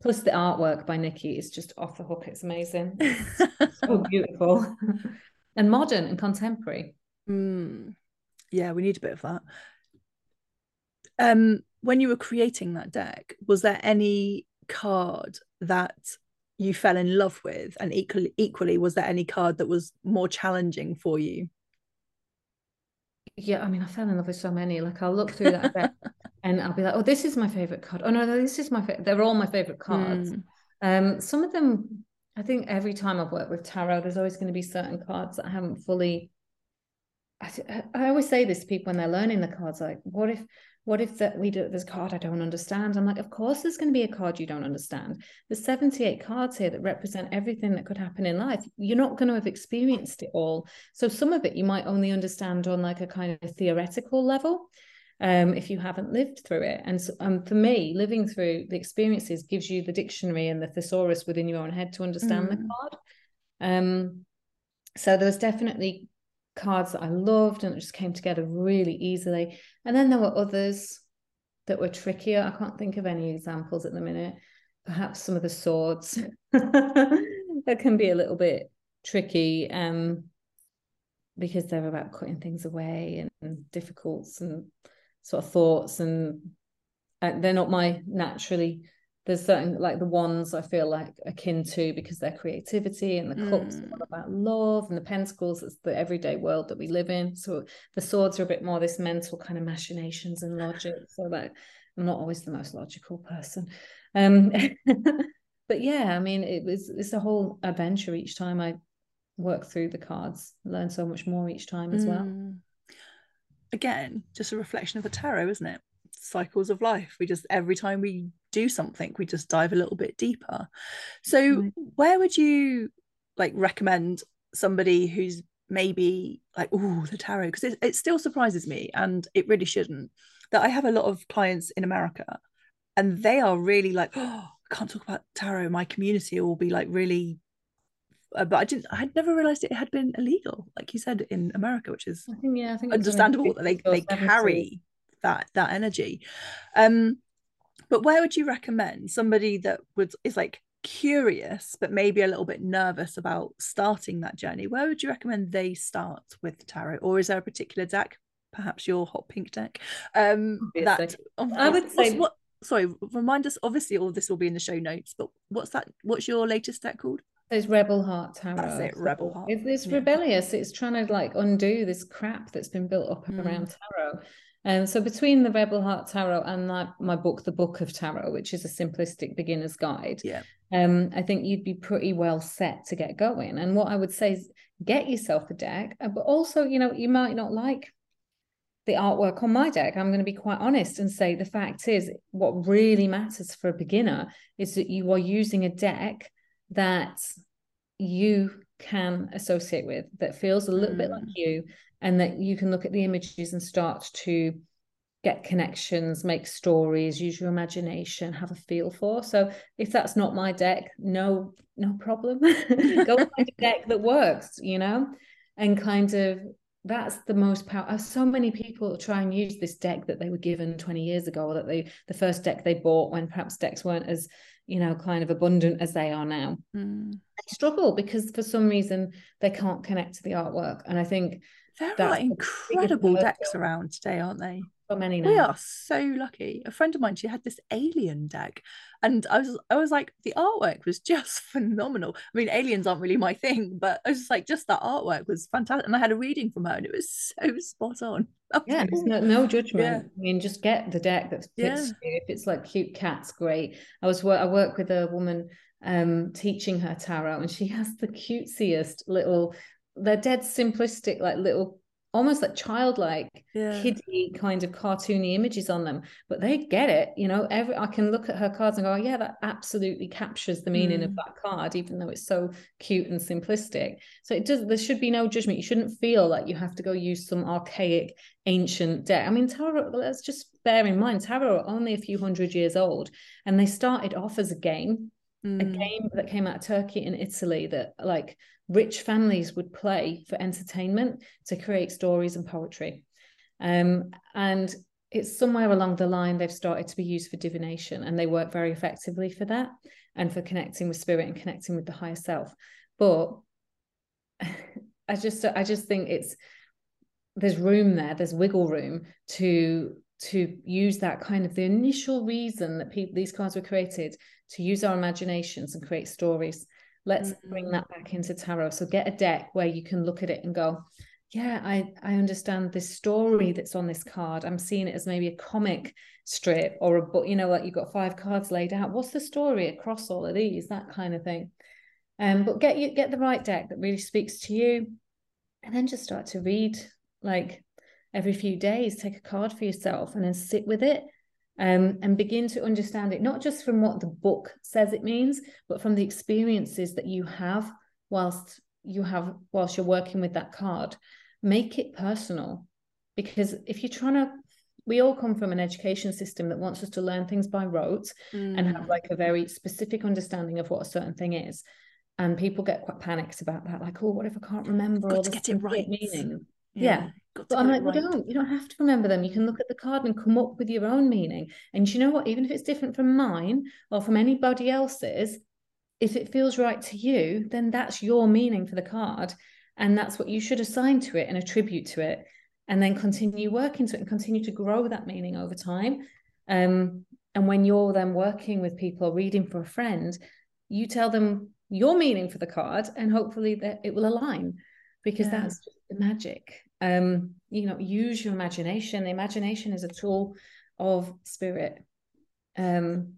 Plus, the artwork by Nikki is just off the hook. It's amazing. It's *laughs* so beautiful *laughs* and modern and contemporary. Mm. Yeah, we need a bit of that. Um, when you were creating that deck, was there any card that you fell in love with, and equally, equally, was there any card that was more challenging for you? Yeah, I mean, I fell in love with so many. Like, I'll look through that deck *laughs* and I'll be like, oh, this is my favorite card. Oh no, no this is my favorite. They're all my favorite cards. Mm. Um, some of them, I think every time I've worked with tarot, there's always going to be certain cards that I haven't fully. I, I always say this to people when they're learning the cards, like, what if, what if that we do this card I don't understand? I'm like, of course there's going to be a card you don't understand. There's 78 cards here that represent everything that could happen in life. You're not going to have experienced it all. So some of it you might only understand on like a kind of theoretical level um, if you haven't lived through it. And so, um, for me, living through the experiences gives you the dictionary and the thesaurus within your own head to understand mm. the card. Um, so there was definitely cards that I loved and it just came together really easily. And then there were others that were trickier. I can't think of any examples at the minute. Perhaps some of the swords *laughs* that can be a little bit tricky um, because they're about cutting things away and, and difficult and sort of thoughts and, and they're not my naturally there's certain like the ones I feel like akin to because their creativity and the cups mm. all about love and the pentacles it's the everyday world that we live in. So the swords are a bit more this mental kind of machinations and logic. So that I'm not always the most logical person. Um *laughs* but yeah, I mean it was it's a whole adventure each time I work through the cards, learn so much more each time as mm. well again just a reflection of the tarot isn't it cycles of life we just every time we do something we just dive a little bit deeper so mm. where would you like recommend somebody who's maybe like oh the tarot because it, it still surprises me and it really shouldn't that i have a lot of clients in america and they are really like oh I can't talk about tarot my community will be like really uh, but I didn't. I had never realized it had been illegal, like you said in America, which is I think, yeah, I think understandable that they they carry that that energy um but where would you recommend somebody that would is like curious but maybe a little bit nervous about starting that journey where would you recommend they start with tarot or is there a particular deck perhaps your hot pink deck um Obviously. that I would say- what sorry remind us obviously all this will be in the show notes but what's that what's your latest deck called There's Rebel Heart Tarot. That's it, Rebel Heart. It's, it's Yeah. rebellious. It's trying to like undo this crap that's been built up Mm. around tarot. And so between the Rebel Heart Tarot and my, my book, The Book of Tarot, which is a simplistic beginner's guide, Yeah. um, I think you'd be pretty well set to get going. And what I would say is get yourself a deck, uh, but also, you know, you might not like the artwork on my deck. I'm going to be quite honest and say the fact is, what really matters for a beginner is that you are using a deck that you can associate with, that feels a little bit like Mm. you, and that you can look at the images and start to get connections, make stories, use your imagination, have a feel for. So if that's not my deck, no, no problem. *laughs* Go *laughs* find a deck that works, you know, and kind of that's the most power. So many people try and use this deck that they were given 20 years ago, or that they the first deck they bought when perhaps decks weren't as, you know, kind of abundant as they are now. Mm. They struggle because for some reason they can't connect to the artwork. And I think there That's are incredible decks around today aren't they so many now. we are so lucky a friend of mine she had this alien deck and i was i was like the artwork was just *laughs* phenomenal i mean aliens aren't really my thing but i was just like just that artwork was fantastic and i had a reading from her and it was so spot on *laughs* Yeah, no, no judgment. I mean, just get the deck that fits Yeah. you. If it's like cute cats, great. I was I work with a woman um teaching her tarot, and she has the cutesiest little. They're dead simplistic, like little, almost like childlike, yeah kiddie kind of cartoony images on them. But they get it, you know. Every I can look at her cards and go, oh, yeah, that absolutely captures the meaning of Mm. that card, even though it's so cute and simplistic. So it does. There should be no judgment. You shouldn't feel like you have to go use some archaic ancient deck. I mean, tarot, let's just bear in mind, tarot are only a few hundred years old, and they started off as a game, a Mm. game that came out of Turkey and Italy that like rich families would play for entertainment to create stories and poetry. Um, and it's somewhere along the line they've started to be used for divination, and they work very effectively for that and for connecting with spirit and connecting with the higher self. But *laughs* I just I just think it's there's room there, there's wiggle room to to use that kind of the initial reason that people these cards were created to use our imaginations and create stories. Let's bring Mm. that back into tarot. So get a deck where you can look at it and go, yeah, I I understand this story that's on this card. I'm seeing it as maybe a comic strip or a book, you know, like you've got five cards laid out. What's the story across all of these? That kind of thing. Um, but get you get the right deck that really speaks to you, and then just start to read like every few days. Take a card for yourself and then sit with it, um, and begin to understand it not just from what the book says it means, but from the experiences that you have whilst you have whilst you're working with that card. Make it personal, because if you're trying to we all come from an education system that wants us to learn things by rote and have Mm. like a very specific understanding of what a certain thing is. And people get quite panicked about that, like, oh, what if I can't remember Got all to the get it right. meaning? yeah. Got But I'm like, well, don't. You don't have to remember them. You can look at the card and come up with your own meaning. And you know what? Even if it's different from mine or from anybody else's, if it feels right to you, then that's your meaning for the card. And that's what you should assign to it and attribute to it. And then continue working to it and continue to grow that meaning over time. Um, and when you're then working with people or reading for a friend, you tell them your meaning for the card and hopefully that it will align because Yeah. that's just the magic um you know use your imagination the imagination is a tool of spirit um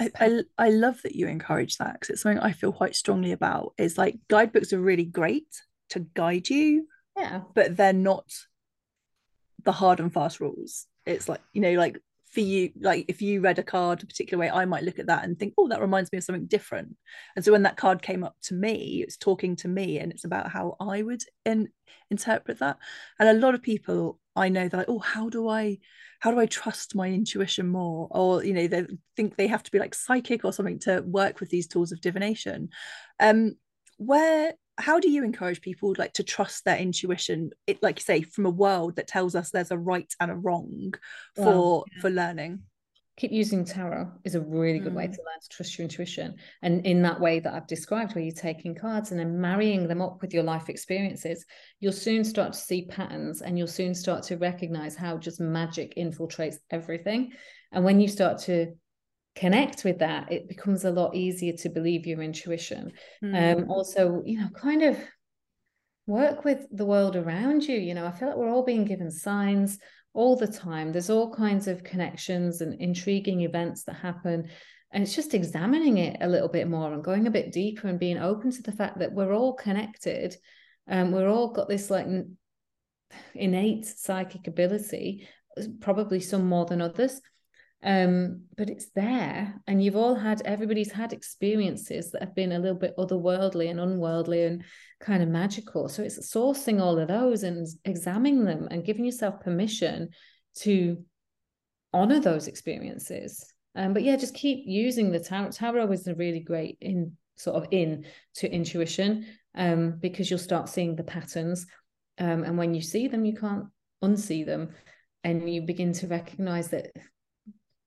I, I, I love that you encourage that because it's something I feel quite strongly about. Is like guidebooks are really great to guide you, yeah but they're not the hard and fast rules. It's like, you know, like for you, like if you read a card a particular way, I might look at that and think, oh, that reminds me of something different. And so when that card came up to me, it's talking to me and it's about how I would in, interpret that. And a lot of people I know they're like, oh, how do I how do I trust my intuition more? Or, you know, they think they have to be like psychic or something to work with these tools of divination. Um, where how do you encourage people like to trust their intuition it like you say from a world that tells us there's a right and a wrong for yeah. for learning keep using tarot is a really good mm. way to learn to trust your intuition and in that way that i've described where you're taking cards and then marrying them up with your life experiences you'll soon start to see patterns and you'll soon start to recognize how just magic infiltrates everything and when you start to connect with that it becomes a lot easier to believe your intuition mm. um also you know kind of work with the world around you you know i feel like we're all being given signs all the time. There's all kinds of connections and intriguing events that happen. And it's just examining it a little bit more and going a bit deeper and being open to the fact that we're all connected. Um, we're all got this like innate psychic ability, probably some more than others. Um, but it's there, and you've all had everybody's had experiences that have been a little bit otherworldly and unworldly and kind of magical. So it's sourcing all of those and examining them and giving yourself permission to honor those experiences. Um, but yeah, just keep using the tarot. Tarot is a really great in sort of in to intuition um, because you'll start seeing the patterns. Um, and when you see them, you can't unsee them. And you begin to recognize that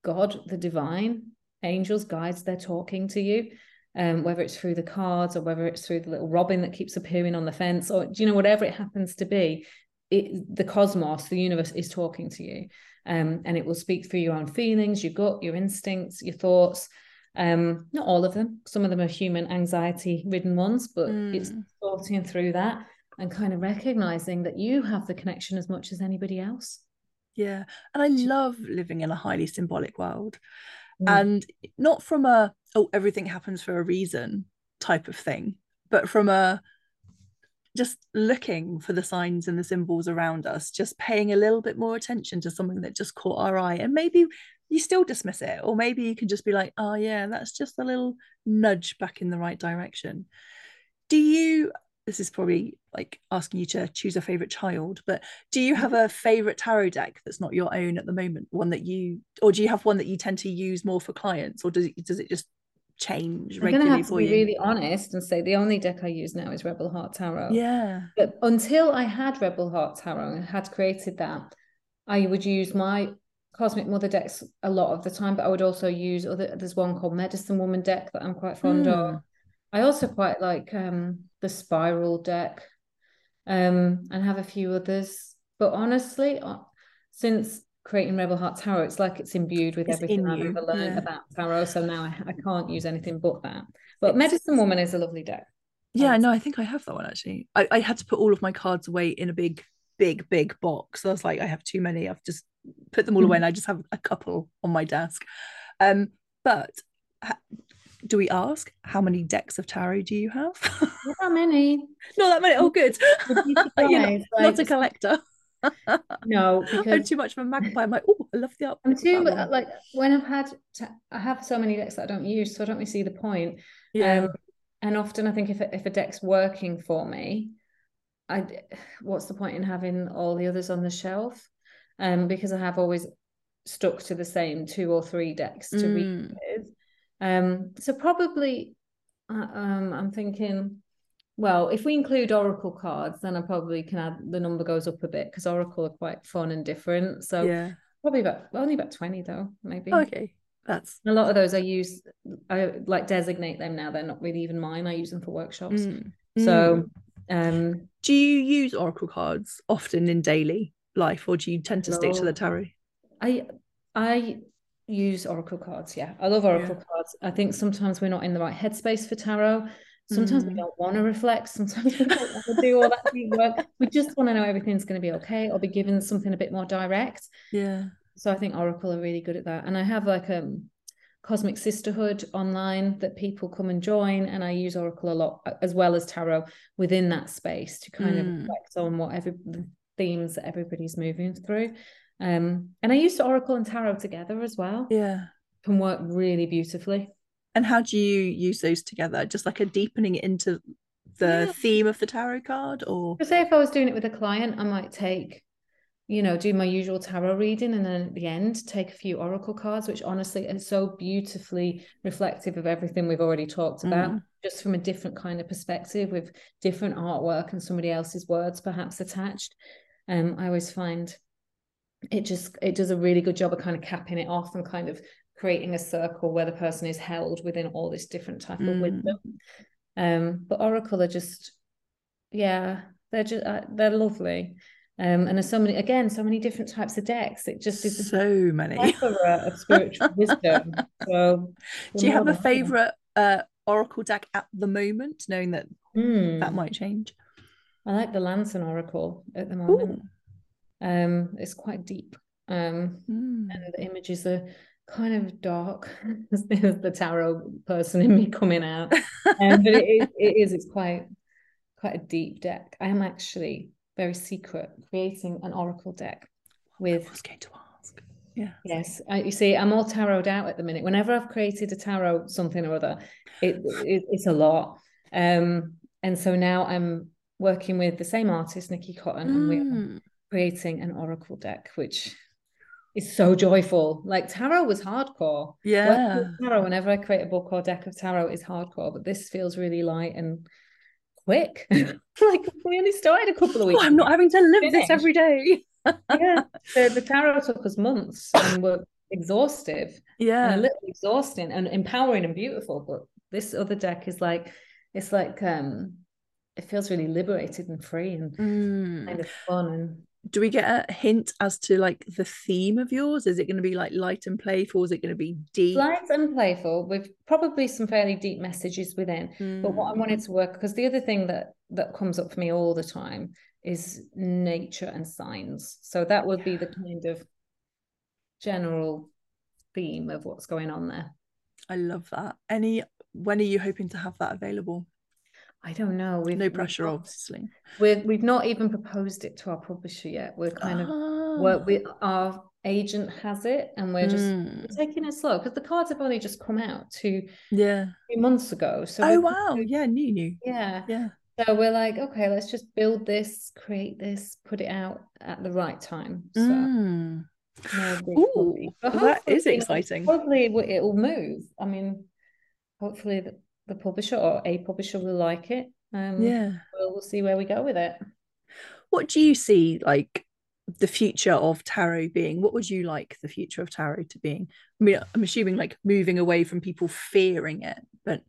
God, the divine, angels, guides, they're talking to you um, whether it's through the cards or whether it's through the little robin that keeps appearing on the fence or you know whatever it happens to be it, the cosmos the universe is talking to you um, and it will speak through your own feelings your gut your instincts your thoughts. Um, not all of them. Some of them are human anxiety ridden ones but mm. it's sorting through that and kind of recognizing that you have the connection as much as anybody else yeah and i love living in a highly symbolic world mm. and not from a oh everything happens for a reason type of thing but from a just looking for the signs and the symbols around us just paying a little bit more attention to something that just caught our eye and maybe you still dismiss it or maybe you can just be like oh yeah that's just a little nudge back in the right direction do you this is probably like asking you to choose a favorite child but do you have a favorite tarot deck that's not your own at the moment one that you or do you have one that you tend to use more for clients or does it does it just change I'm gonna have to be you? really honest and say the only deck I use now is Rebel Heart Tarot. Yeah. But until I had Rebel Heart Tarot and had created that, I would use my Cosmic Mother decks a lot of the time, but I would also use other there's one called Medicine Woman deck that I'm quite fond mm. of. I also quite like um the spiral deck um and have a few others. But honestly, since creating Rebel Heart Tarot, it's like it's imbued with it's everything I've ever learned yeah. about tarot. So now I, I, can't use anything but that. But it's, Medicine Woman is a lovely deck. Yeah, no, I think I have that one actually. I, I had to put all of my cards away in a big, big, big box. I was like, I have too many. I've just put them all away, *laughs* and I just have a couple on my desk. Um, but do we ask how many decks of tarot do you have? *laughs* Not that many. Not that many. Oh, good. *laughs* *laughs* You're not a collector no, because I'm too much of a magpie. I'm like, oh, I love the art. I'm too like when I've had to, I have so many decks that I don't use, so I don't really see the point. Yeah. Um, and often I think if if a deck's working for me, I what's the point in having all the others on the shelf? Um, because I have always stuck to the same two or three decks to mm. read with. Um, so probably, uh, um, I'm thinking well, if we include Oracle cards, then I probably can add the number goes up a bit because Oracle are quite fun and different. So yeah, probably about only about 20 though, maybe. Okay. That's a lot of those I use I like designate them now. They're not really even mine. I use them for workshops. Mm. So mm. um do you use Oracle cards often in daily life or do you tend to stick to the tarot? I I use Oracle cards, yeah. I love Oracle yeah. cards. I think sometimes we're not in the right headspace for tarot. Sometimes mm. we don't want to reflect. Sometimes we don't want to do all that deep work. We just want to know everything's going to be okay or be given something a bit more direct. Yeah. So I think Oracle are really good at that. And I have like a um, Cosmic Sisterhood online that people come and join. And I use Oracle a lot as well as Tarot within that space to kind mm. of reflect on what every the themes that everybody's moving through. Um, and I use Oracle and Tarot together as well. Yeah. Can work really beautifully. And how do you use those together? Just like a deepening into the yeah. theme of the tarot card, or say if I was doing it with a client, I might take you know, do my usual tarot reading and then at the end take a few oracle cards, which honestly is so beautifully reflective of everything we've already talked about, mm. just from a different kind of perspective with different artwork and somebody else's words perhaps attached. Um, I always find it just it does a really good job of kind of capping it off and kind of creating a circle where the person is held within all this different type mm. of wisdom. Um, but oracle are just, yeah, they're just uh, they're lovely. Um, and there's so many again, so many different types of decks. It just is so many of spiritual wisdom. *laughs* So, do you have a favorite uh, oracle deck at the moment, knowing that mm. that might change? I like the Lanson Oracle at the moment. Ooh. Um, it's quite deep, um, mm. and the images are kind of dark. *laughs* There's the tarot person in me coming out, um, but it is, it is. It's quite quite a deep deck. I am actually very secret, creating an oracle deck with. I was going to ask. Yeah. Yes, I, you see, I'm all tarot out at the minute. Whenever I've created a tarot something or other, it, it it's a lot. Um, and so now I'm working with the same artist, Nikki Cotton, mm. and we're hmm. Creating an oracle deck, which is so joyful. Like tarot was hardcore. Yeah. Tarot, whenever I create a book or deck of tarot, is hardcore, but this feels really light and quick. *laughs* like we only started a couple of weeks. Oh, I'm not having to live finished. this every day. *laughs* yeah. *laughs* So the tarot took us months and were exhaustive. Yeah. And a little exhausting and empowering and beautiful. But this other deck is like, it's like um it feels really liberated and free and mm. kind of fun and do we get a hint as to like the theme of yours? Is it going to be like light and playful? Is it going to be deep? Light and playful with probably some fairly deep messages within. Mm. but what i wanted to work because the other thing that that comes up for me all the time is nature and signs. So that would be the kind of general theme of what's going on there. I love that. Any when are you hoping to have that available I don't know. We've no pressure, we've obviously. We've we've not even proposed it to our publisher yet. We're kind oh. of work we our agent has it, and we're just mm. we're taking it slow because the cards have only just come out two yeah two months ago. So oh wow, yeah, new new yeah yeah. So we're like, okay, let's just build this, create this, put it out at the right time. So. Mm. Ooh, that is exciting. Hopefully, it will move. I mean, hopefully, the publisher or a publisher will like it. Um, yeah, we'll, we'll see where we go with it. What do you see like the future of tarot being? What would you like the future of tarot to being? I mean, I'm assuming like moving away from people fearing it, but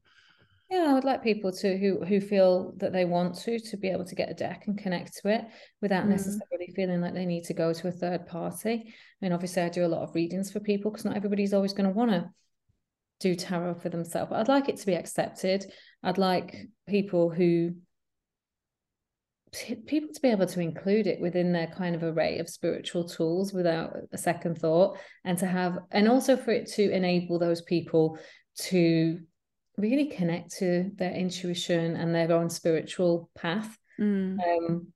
yeah, I would like people to who who feel that they want to to be able to get a deck and connect to it without mm. necessarily feeling like they need to go to a third party. I mean, obviously, I do a lot of readings for people because not everybody's always going to want to do tarot for themselves. I'd like it to be accepted. I'd like people who people to be able to include it within their kind of array of spiritual tools without a second thought and to have and also for it to enable those people to really connect to their intuition and their own spiritual path mm. um,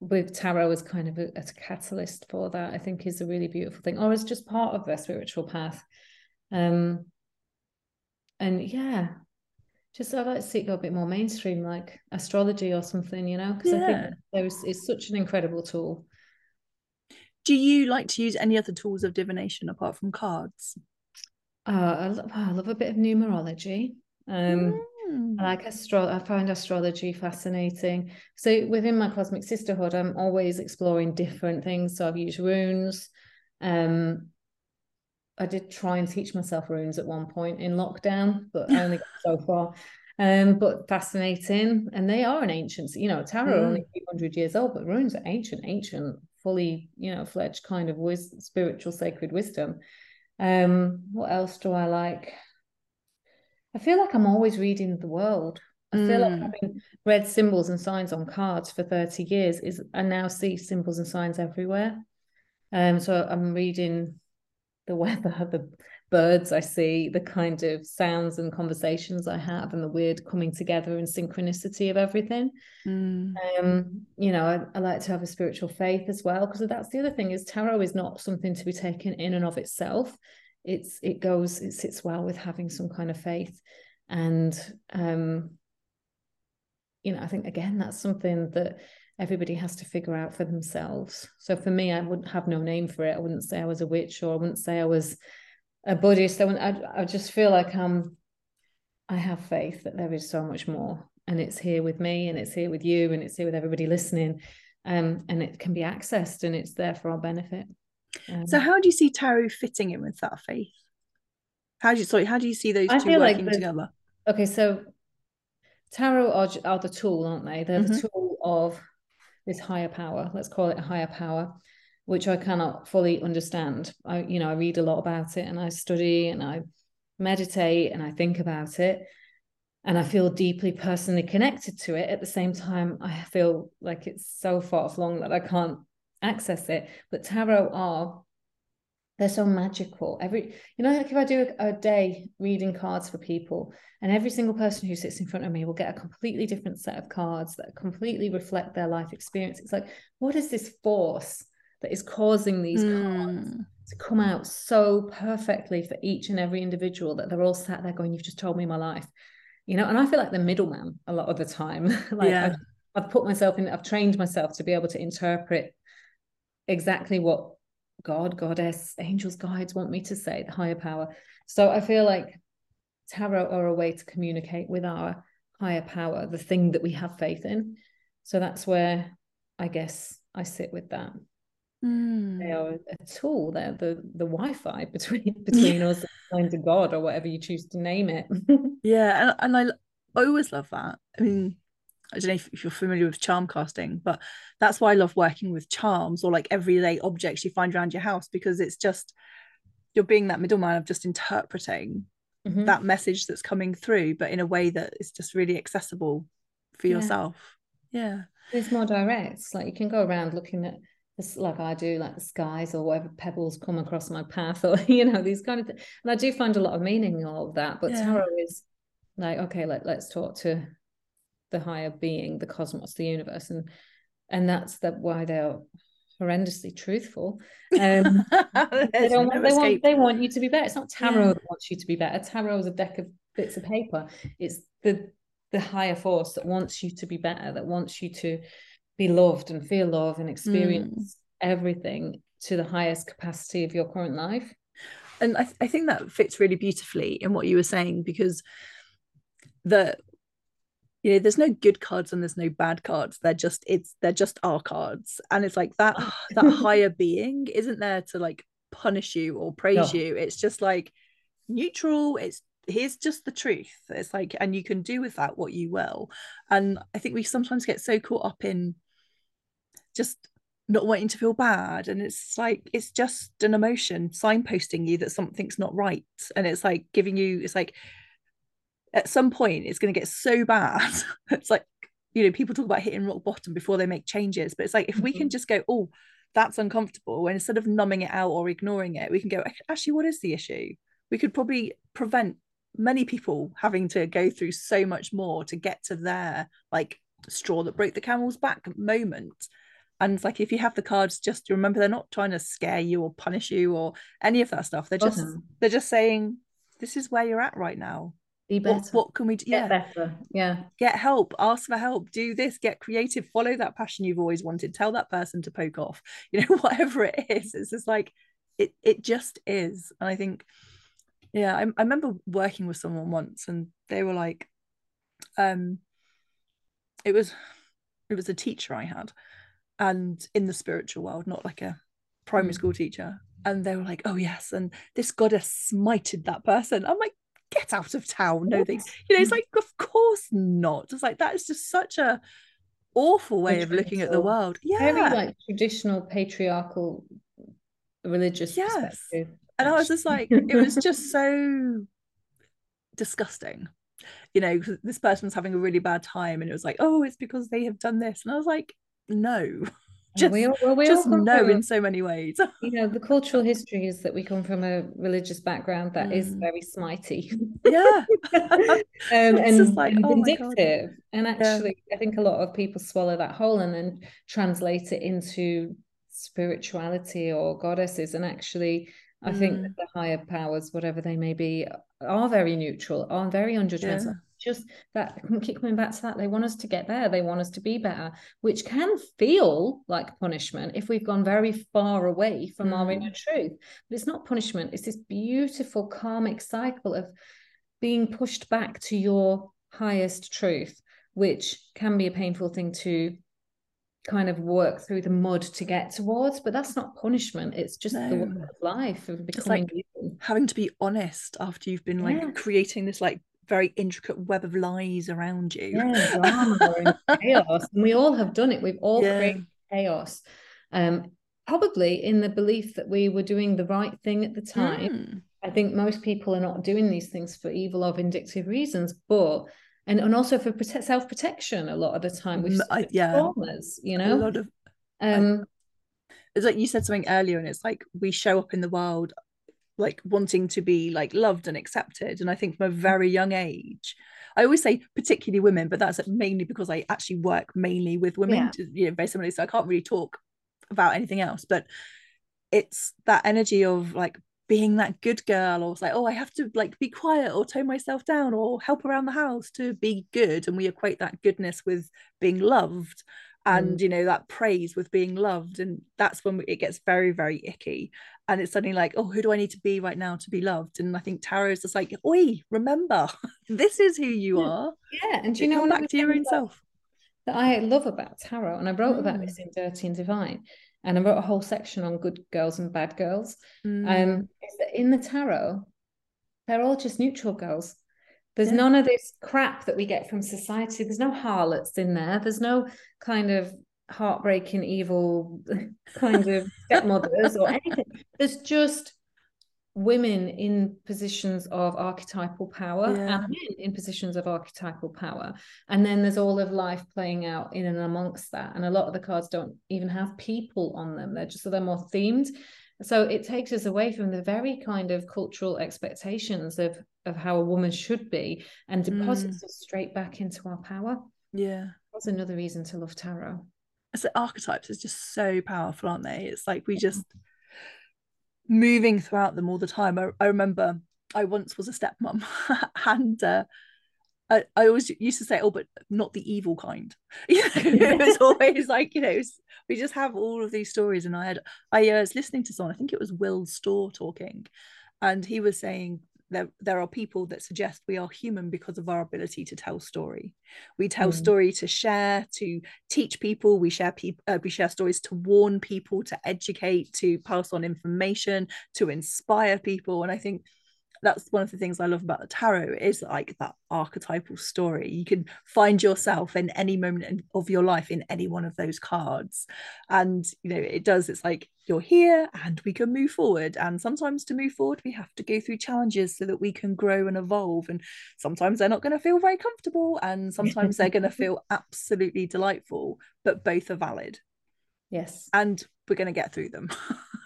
with tarot as kind of a, a catalyst for that i think is a really beautiful thing or as just part of their spiritual path um, and yeah, just I'd like to see it go a bit more mainstream, like astrology or something, you know, because yeah. I think there's it's such an incredible tool. Do you like to use any other tools of divination apart from cards? Uh, I, love, I love a bit of numerology. Um, mm. I like astro. I find astrology fascinating. So within my cosmic sisterhood, I'm always exploring different things. So I've used runes. Um, I did try and teach myself runes at one point in lockdown, but I only got so far. Um, but fascinating, and they are an ancient. You know, tarot mm. only a few hundred years old, but runes are ancient, ancient, fully, you know, fledged kind of wis- spiritual sacred wisdom. Um, what else do I like? I feel like I'm always reading the world. I feel mm. like having read symbols and signs on cards for 30 years is I now see symbols and signs everywhere. Um, so I'm reading the weather, *laughs* the birds I see, the kind of sounds and conversations I have, and the weird coming together and synchronicity of everything. Mm. Um, you know, I, I, like to have a spiritual faith as well, because that's the other thing is tarot is not something to be taken in and of itself. It's it goes, it sits well with having some kind of faith. And um, you know, I think again that's something that everybody has to figure out for themselves. So for me, I wouldn't have no name for it. I wouldn't say I was a witch or I wouldn't say I was a Buddhist. I, I, I just feel like um, I have faith that there is so much more and it's here with me and it's here with you and it's here with everybody listening. Um, and it can be accessed and it's there for our benefit. Um, so how do you see tarot fitting in with that faith? How do you sorry, how do you see those I two working like the, together? Okay, so tarot are, are the tool, aren't they? They're mm-hmm. the tool of this higher power. Let's call it a higher power, which I cannot fully understand. I, you know, I read a lot about it and I study and I meditate and I think about it and I feel deeply personally connected to it. At the same time, I feel like it's so far flung that I can't access it. But tarot are they're so magical every you know like if i do a, a, day reading cards for people and every single person who sits in front of me will get a completely different set of cards that completely reflect their life experience it's like what is this force that is causing these mm. cards hmm. to come out so perfectly for each and every individual that they're all sat there going you've just told me my life you know and i feel like the middleman a lot of the time *laughs* like yeah. I've, I've put myself in i've trained myself to be able to interpret exactly what God, goddess, angels, guides want me to say, the higher power. So I feel like tarot are a way to communicate with our higher power, the thing that we have faith in. So that's where I guess I sit with that. Mm. They are a tool. They're the the Wi-Fi *laughs* between *laughs* between us and to God or whatever you choose to name it. *laughs* yeah, and, and I I always love that. I mean, I don't know if, if, you're familiar with charm casting, but that's why I love working with charms or like everyday objects you find around your house because it's just you're being that middleman of just interpreting mm-hmm. that message that's coming through, but in a way that is just really accessible for yeah. yourself. Yeah. It's more direct. Like you can go around looking at this like I do, like the skies or whatever pebbles come across my path, *laughs* or you know, these kind of things. And I do find a lot of meaning in all of that. But yeah. tarot is like, okay, let, let's talk to the higher being, the cosmos, the universe, and and that's that why they're horrendously truthful. Um, *laughs* they, don't want, they, want, they want you to be better. It's not tarot yeah. that wants you to be better. Tarot is a deck of bits of paper. It's the the higher force that wants you to be better, that wants you to be loved and feel love and experience mm. everything to the highest capacity of your current life. And I, th- I think that fits really beautifully in what you were saying because the you know there's no good cards and there's no bad cards. They're just it's they're just our cards. And it's like that oh. that *laughs* higher being isn't there to like punish you or praise no. you. It's just like neutral. It's here's just the truth. It's like and you can do with that what you will. And i think we sometimes get so caught up in just not wanting to feel bad. And it's like it's just an emotion signposting you that something's not right. And it's like giving you it's like at some point it's going to get so bad *laughs* it's like you know people talk about hitting rock bottom before they make changes but it's like if mm-hmm. we can mm-hmm. just go oh that's uncomfortable and instead of numbing it out or ignoring it we can go actually what is the issue we could probably prevent many people having to go through so much more to get to their like straw that broke the camel's back moment and it's like if you have the cards just remember they're not trying to scare you or punish you or any of that stuff they're just awesome. they're just saying this is where you're at right now be better. What, what, can we do? Get yeah. better. Yeah. Get help. Ask for help. Do this. Get creative. Follow that passion you've always wanted. Tell that person to poke off. *laughs* You know, whatever it is. It's just like it. It just is. And I think, yeah, I, I remember working with someone once, and they were like, um, it was, it was a teacher I had, and in the spiritual world, not like a primary mm. school teacher. And they were like, oh yes, and this goddess smited that person. I'm like, get out of town. No, they, you know, it's mm. like, of course not. It's like that is just such a awful way of looking at the world. Yeah, very like traditional patriarchal religious. Yes, and I was just like, it was just *laughs* so disgusting. You know, this person was having a really bad time, and it was like, oh, it's because they have done this, and I was like, no just, we all, well, we just know from, in so many ways. *laughs* you know, the cultural history is that we come from a religious background that mm. is very smitey. Yeah. *laughs* um, and, like, and oh vindictive. And actually, yeah. I think a lot of people swallow that whole and then translate it into spirituality or goddesses. And actually, I mm. think that the higher powers, whatever they may be, are very neutral, are very unjudgmental. Yeah. Just that *laughs* keep coming back to that. They want us to get there. They want us to be better, which can feel like punishment if we've gone very far away from mm. our inner mm. truth. But it's not punishment. It's this beautiful karmic cycle of being pushed back to your highest truth, which can be a painful thing to kind of work through the mud to get towards but that's not punishment it's just no. the way of life of becoming like having to be honest after you've been like yeah. creating this like very intricate web of lies around you. Yeah, and *laughs* chaos and we all have done it. We've all yeah. created chaos. Um probably in the belief that we were doing the right thing at the time. Mm. i think most people are not doing these things for evil or vindictive reasons but and and also for self protection a lot of the time. With yeah. traumas, you know? a lot of um it's like you said something earlier and it's like we show up in the world like wanting to be like loved and accepted. And i think from a very young age i always say particularly women but that's mainly because i actually work mainly with women yeah. to, you know very similarly so i can't really talk about anything else. But it's that energy of like being that good girl or it's like oh i have to like be quiet or tone myself down or help around the house to be good. And we equate that goodness with being loved and mm. you know that praise with being loved. And that's when it gets very very icky and it's suddenly like oh who do i need to be right now to be loved and i think tarot is just like oi remember *laughs* this is who you are yeah and do you know come back to your own self that i love about tarot and i wrote mm. about this in dirty and divine and I wrote a whole section on good girls and bad girls. Mm. Um, in the tarot, they're all just neutral girls. There's yeah. none of this crap that we get from society. There's no harlots in there. There's no kind of heartbreaking, evil *laughs* kind of stepmothers or anything. There's just women in positions of archetypal power yeah. and men in positions of archetypal power. And then there's all of life playing out in and amongst that. And a lot of the cards don't even have people on them. They're just so they're more themed. So it takes us away from the very kind of cultural expectations of of how a woman should be and deposits mm. us straight back into our power. Yeah. That's another reason to love tarot so archetypes is just so powerful aren't they it's like we just moving throughout them all the time. I, I remember I once was a stepmom *laughs* and uh, I, I always used to say, oh, but not the evil kind. *laughs* it was *laughs* always like, you know, was, we just have all of these stories. And I had, I uh, was listening to someone, I think it was Will Storr talking, and he was saying there, there are people that suggest we are human because of our ability to tell story we tell mm. story to share to teach people we share people uh, we share stories to warn people to educate to pass on information to inspire people and i think that's one of the things I love about the tarot is like that archetypal story. You can find yourself in any moment of your life in any one of those cards. And you know, it does, it's like you're here and we can move forward. And sometimes to move forward, we have to go through challenges so that we can grow and evolve. And sometimes they're not going to feel very comfortable, and sometimes they're going *laughs* to feel absolutely delightful, but both are valid. Yes. And we're going to get through them.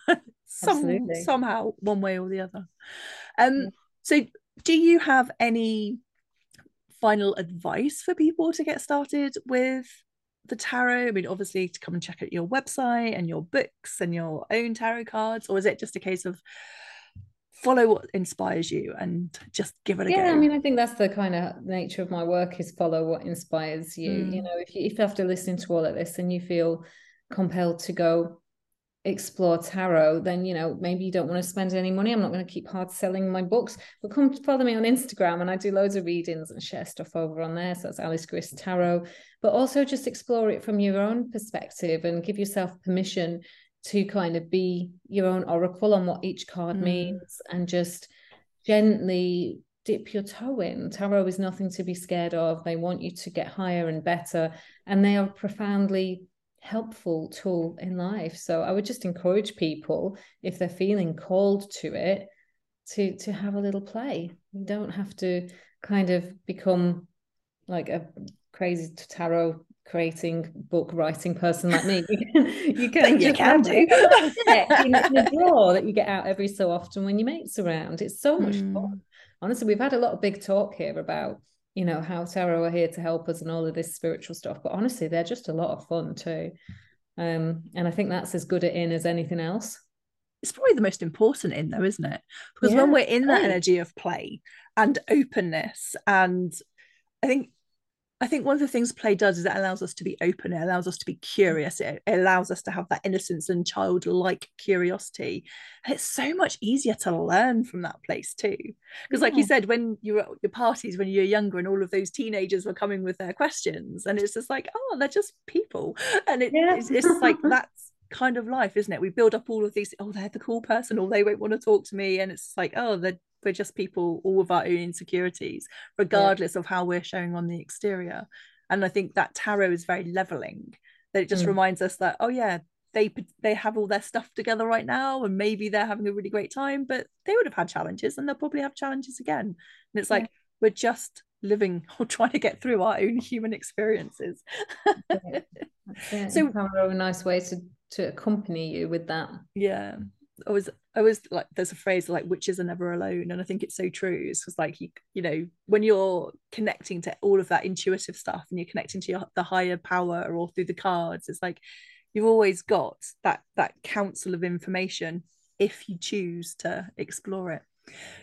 *laughs* Some, somehow, one way or the other. Um, so do you have any final advice for people to get started with the tarot? I mean, obviously to come and check out your website and your books and your own tarot cards, or is it just a case of follow what inspires you and just give it a go? yeah, go? I mean, I think that's the kind of nature of my work is follow what inspires you. Mm. You know, if you if after listening to all of this and you feel compelled to go explore tarot, then you know maybe you don't want to spend any money. I'm not going to keep hard selling my books, but come follow me on Instagram, and I do loads of readings and share stuff over on there. So that's Alice Grist Tarot, but also just explore it from your own perspective and give yourself permission to kind of be your own oracle on what each card mm. means, and just gently dip your toe in. Tarot is nothing to be scared of. They want you to get higher and better, and they are profoundly helpful tool in life. So I would just encourage people if they're feeling called to it to to have a little play. You don't have to kind of become like a crazy tarot creating book writing person like me. *laughs* You can, you can, you can do *laughs* in, in a drawer that you get out every so often when your mates around. It's so much mm. fun. Honestly, we've had a lot of big talk here about you know how tarot are here to help us and all of this spiritual stuff but honestly they're just a lot of fun too. Um and i think that's as good at in as anything else. It's probably the most important in though isn't it? Because yeah, when we're in that energy of play and openness and I think I think one of the things play does is it allows us to be open, it allows us to be curious, it, it allows us to have that innocence and childlike curiosity. And it's so much easier to learn from that place too. Because, yeah. like you said, when you were at your parties when you were younger and all of those teenagers were coming with their questions, and it's just like, oh, they're just people. And it, yeah. it's, it's like that's kind of life, isn't it? We build up all of these, oh, they're the cool person, or they won't want to talk to me. And it's like, oh, they're we're just people all with our own insecurities regardless yeah. of how we're showing on the exterior and i think that tarot is very leveling that it just mm. reminds us that oh yeah they they have all their stuff together right now and maybe they're having a really great time but they would have had challenges and they'll probably have challenges again and it's like yeah. we're just living *laughs* or trying to get through our own human experiences yeah. *laughs* so a nice way to to accompany you with that yeah I was I was like there's a phrase like witches are never alone and I think it's so true. It's just like you you know when you're connecting to all of that intuitive stuff and you're connecting to your, the higher power or through the cards it's like you've always got that that council of information if you choose to explore it.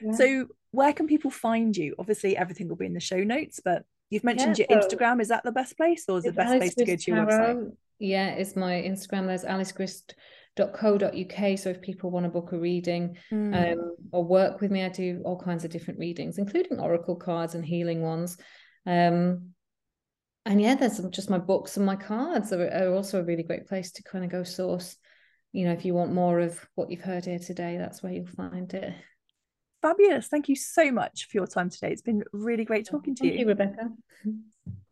Yeah. so where can people find you? Obviously everything will be in the show notes but you've mentioned yeah, your so instagram. Is that the best place or is the best place to go to your website? Yeah it's my instagram. There's alice grist .co.uk so if people want to book a reading mm. um, or work with me i do all kinds of different readings including oracle cards and healing ones. Um, and yeah there's just my books and my cards are, are, also a really great place to kind of go source. You know if you want more of what you've heard here today that's where you'll find it. Fabulous. Thank you so much for your time today. It's been really great talking to Thank you. Rebecca *laughs*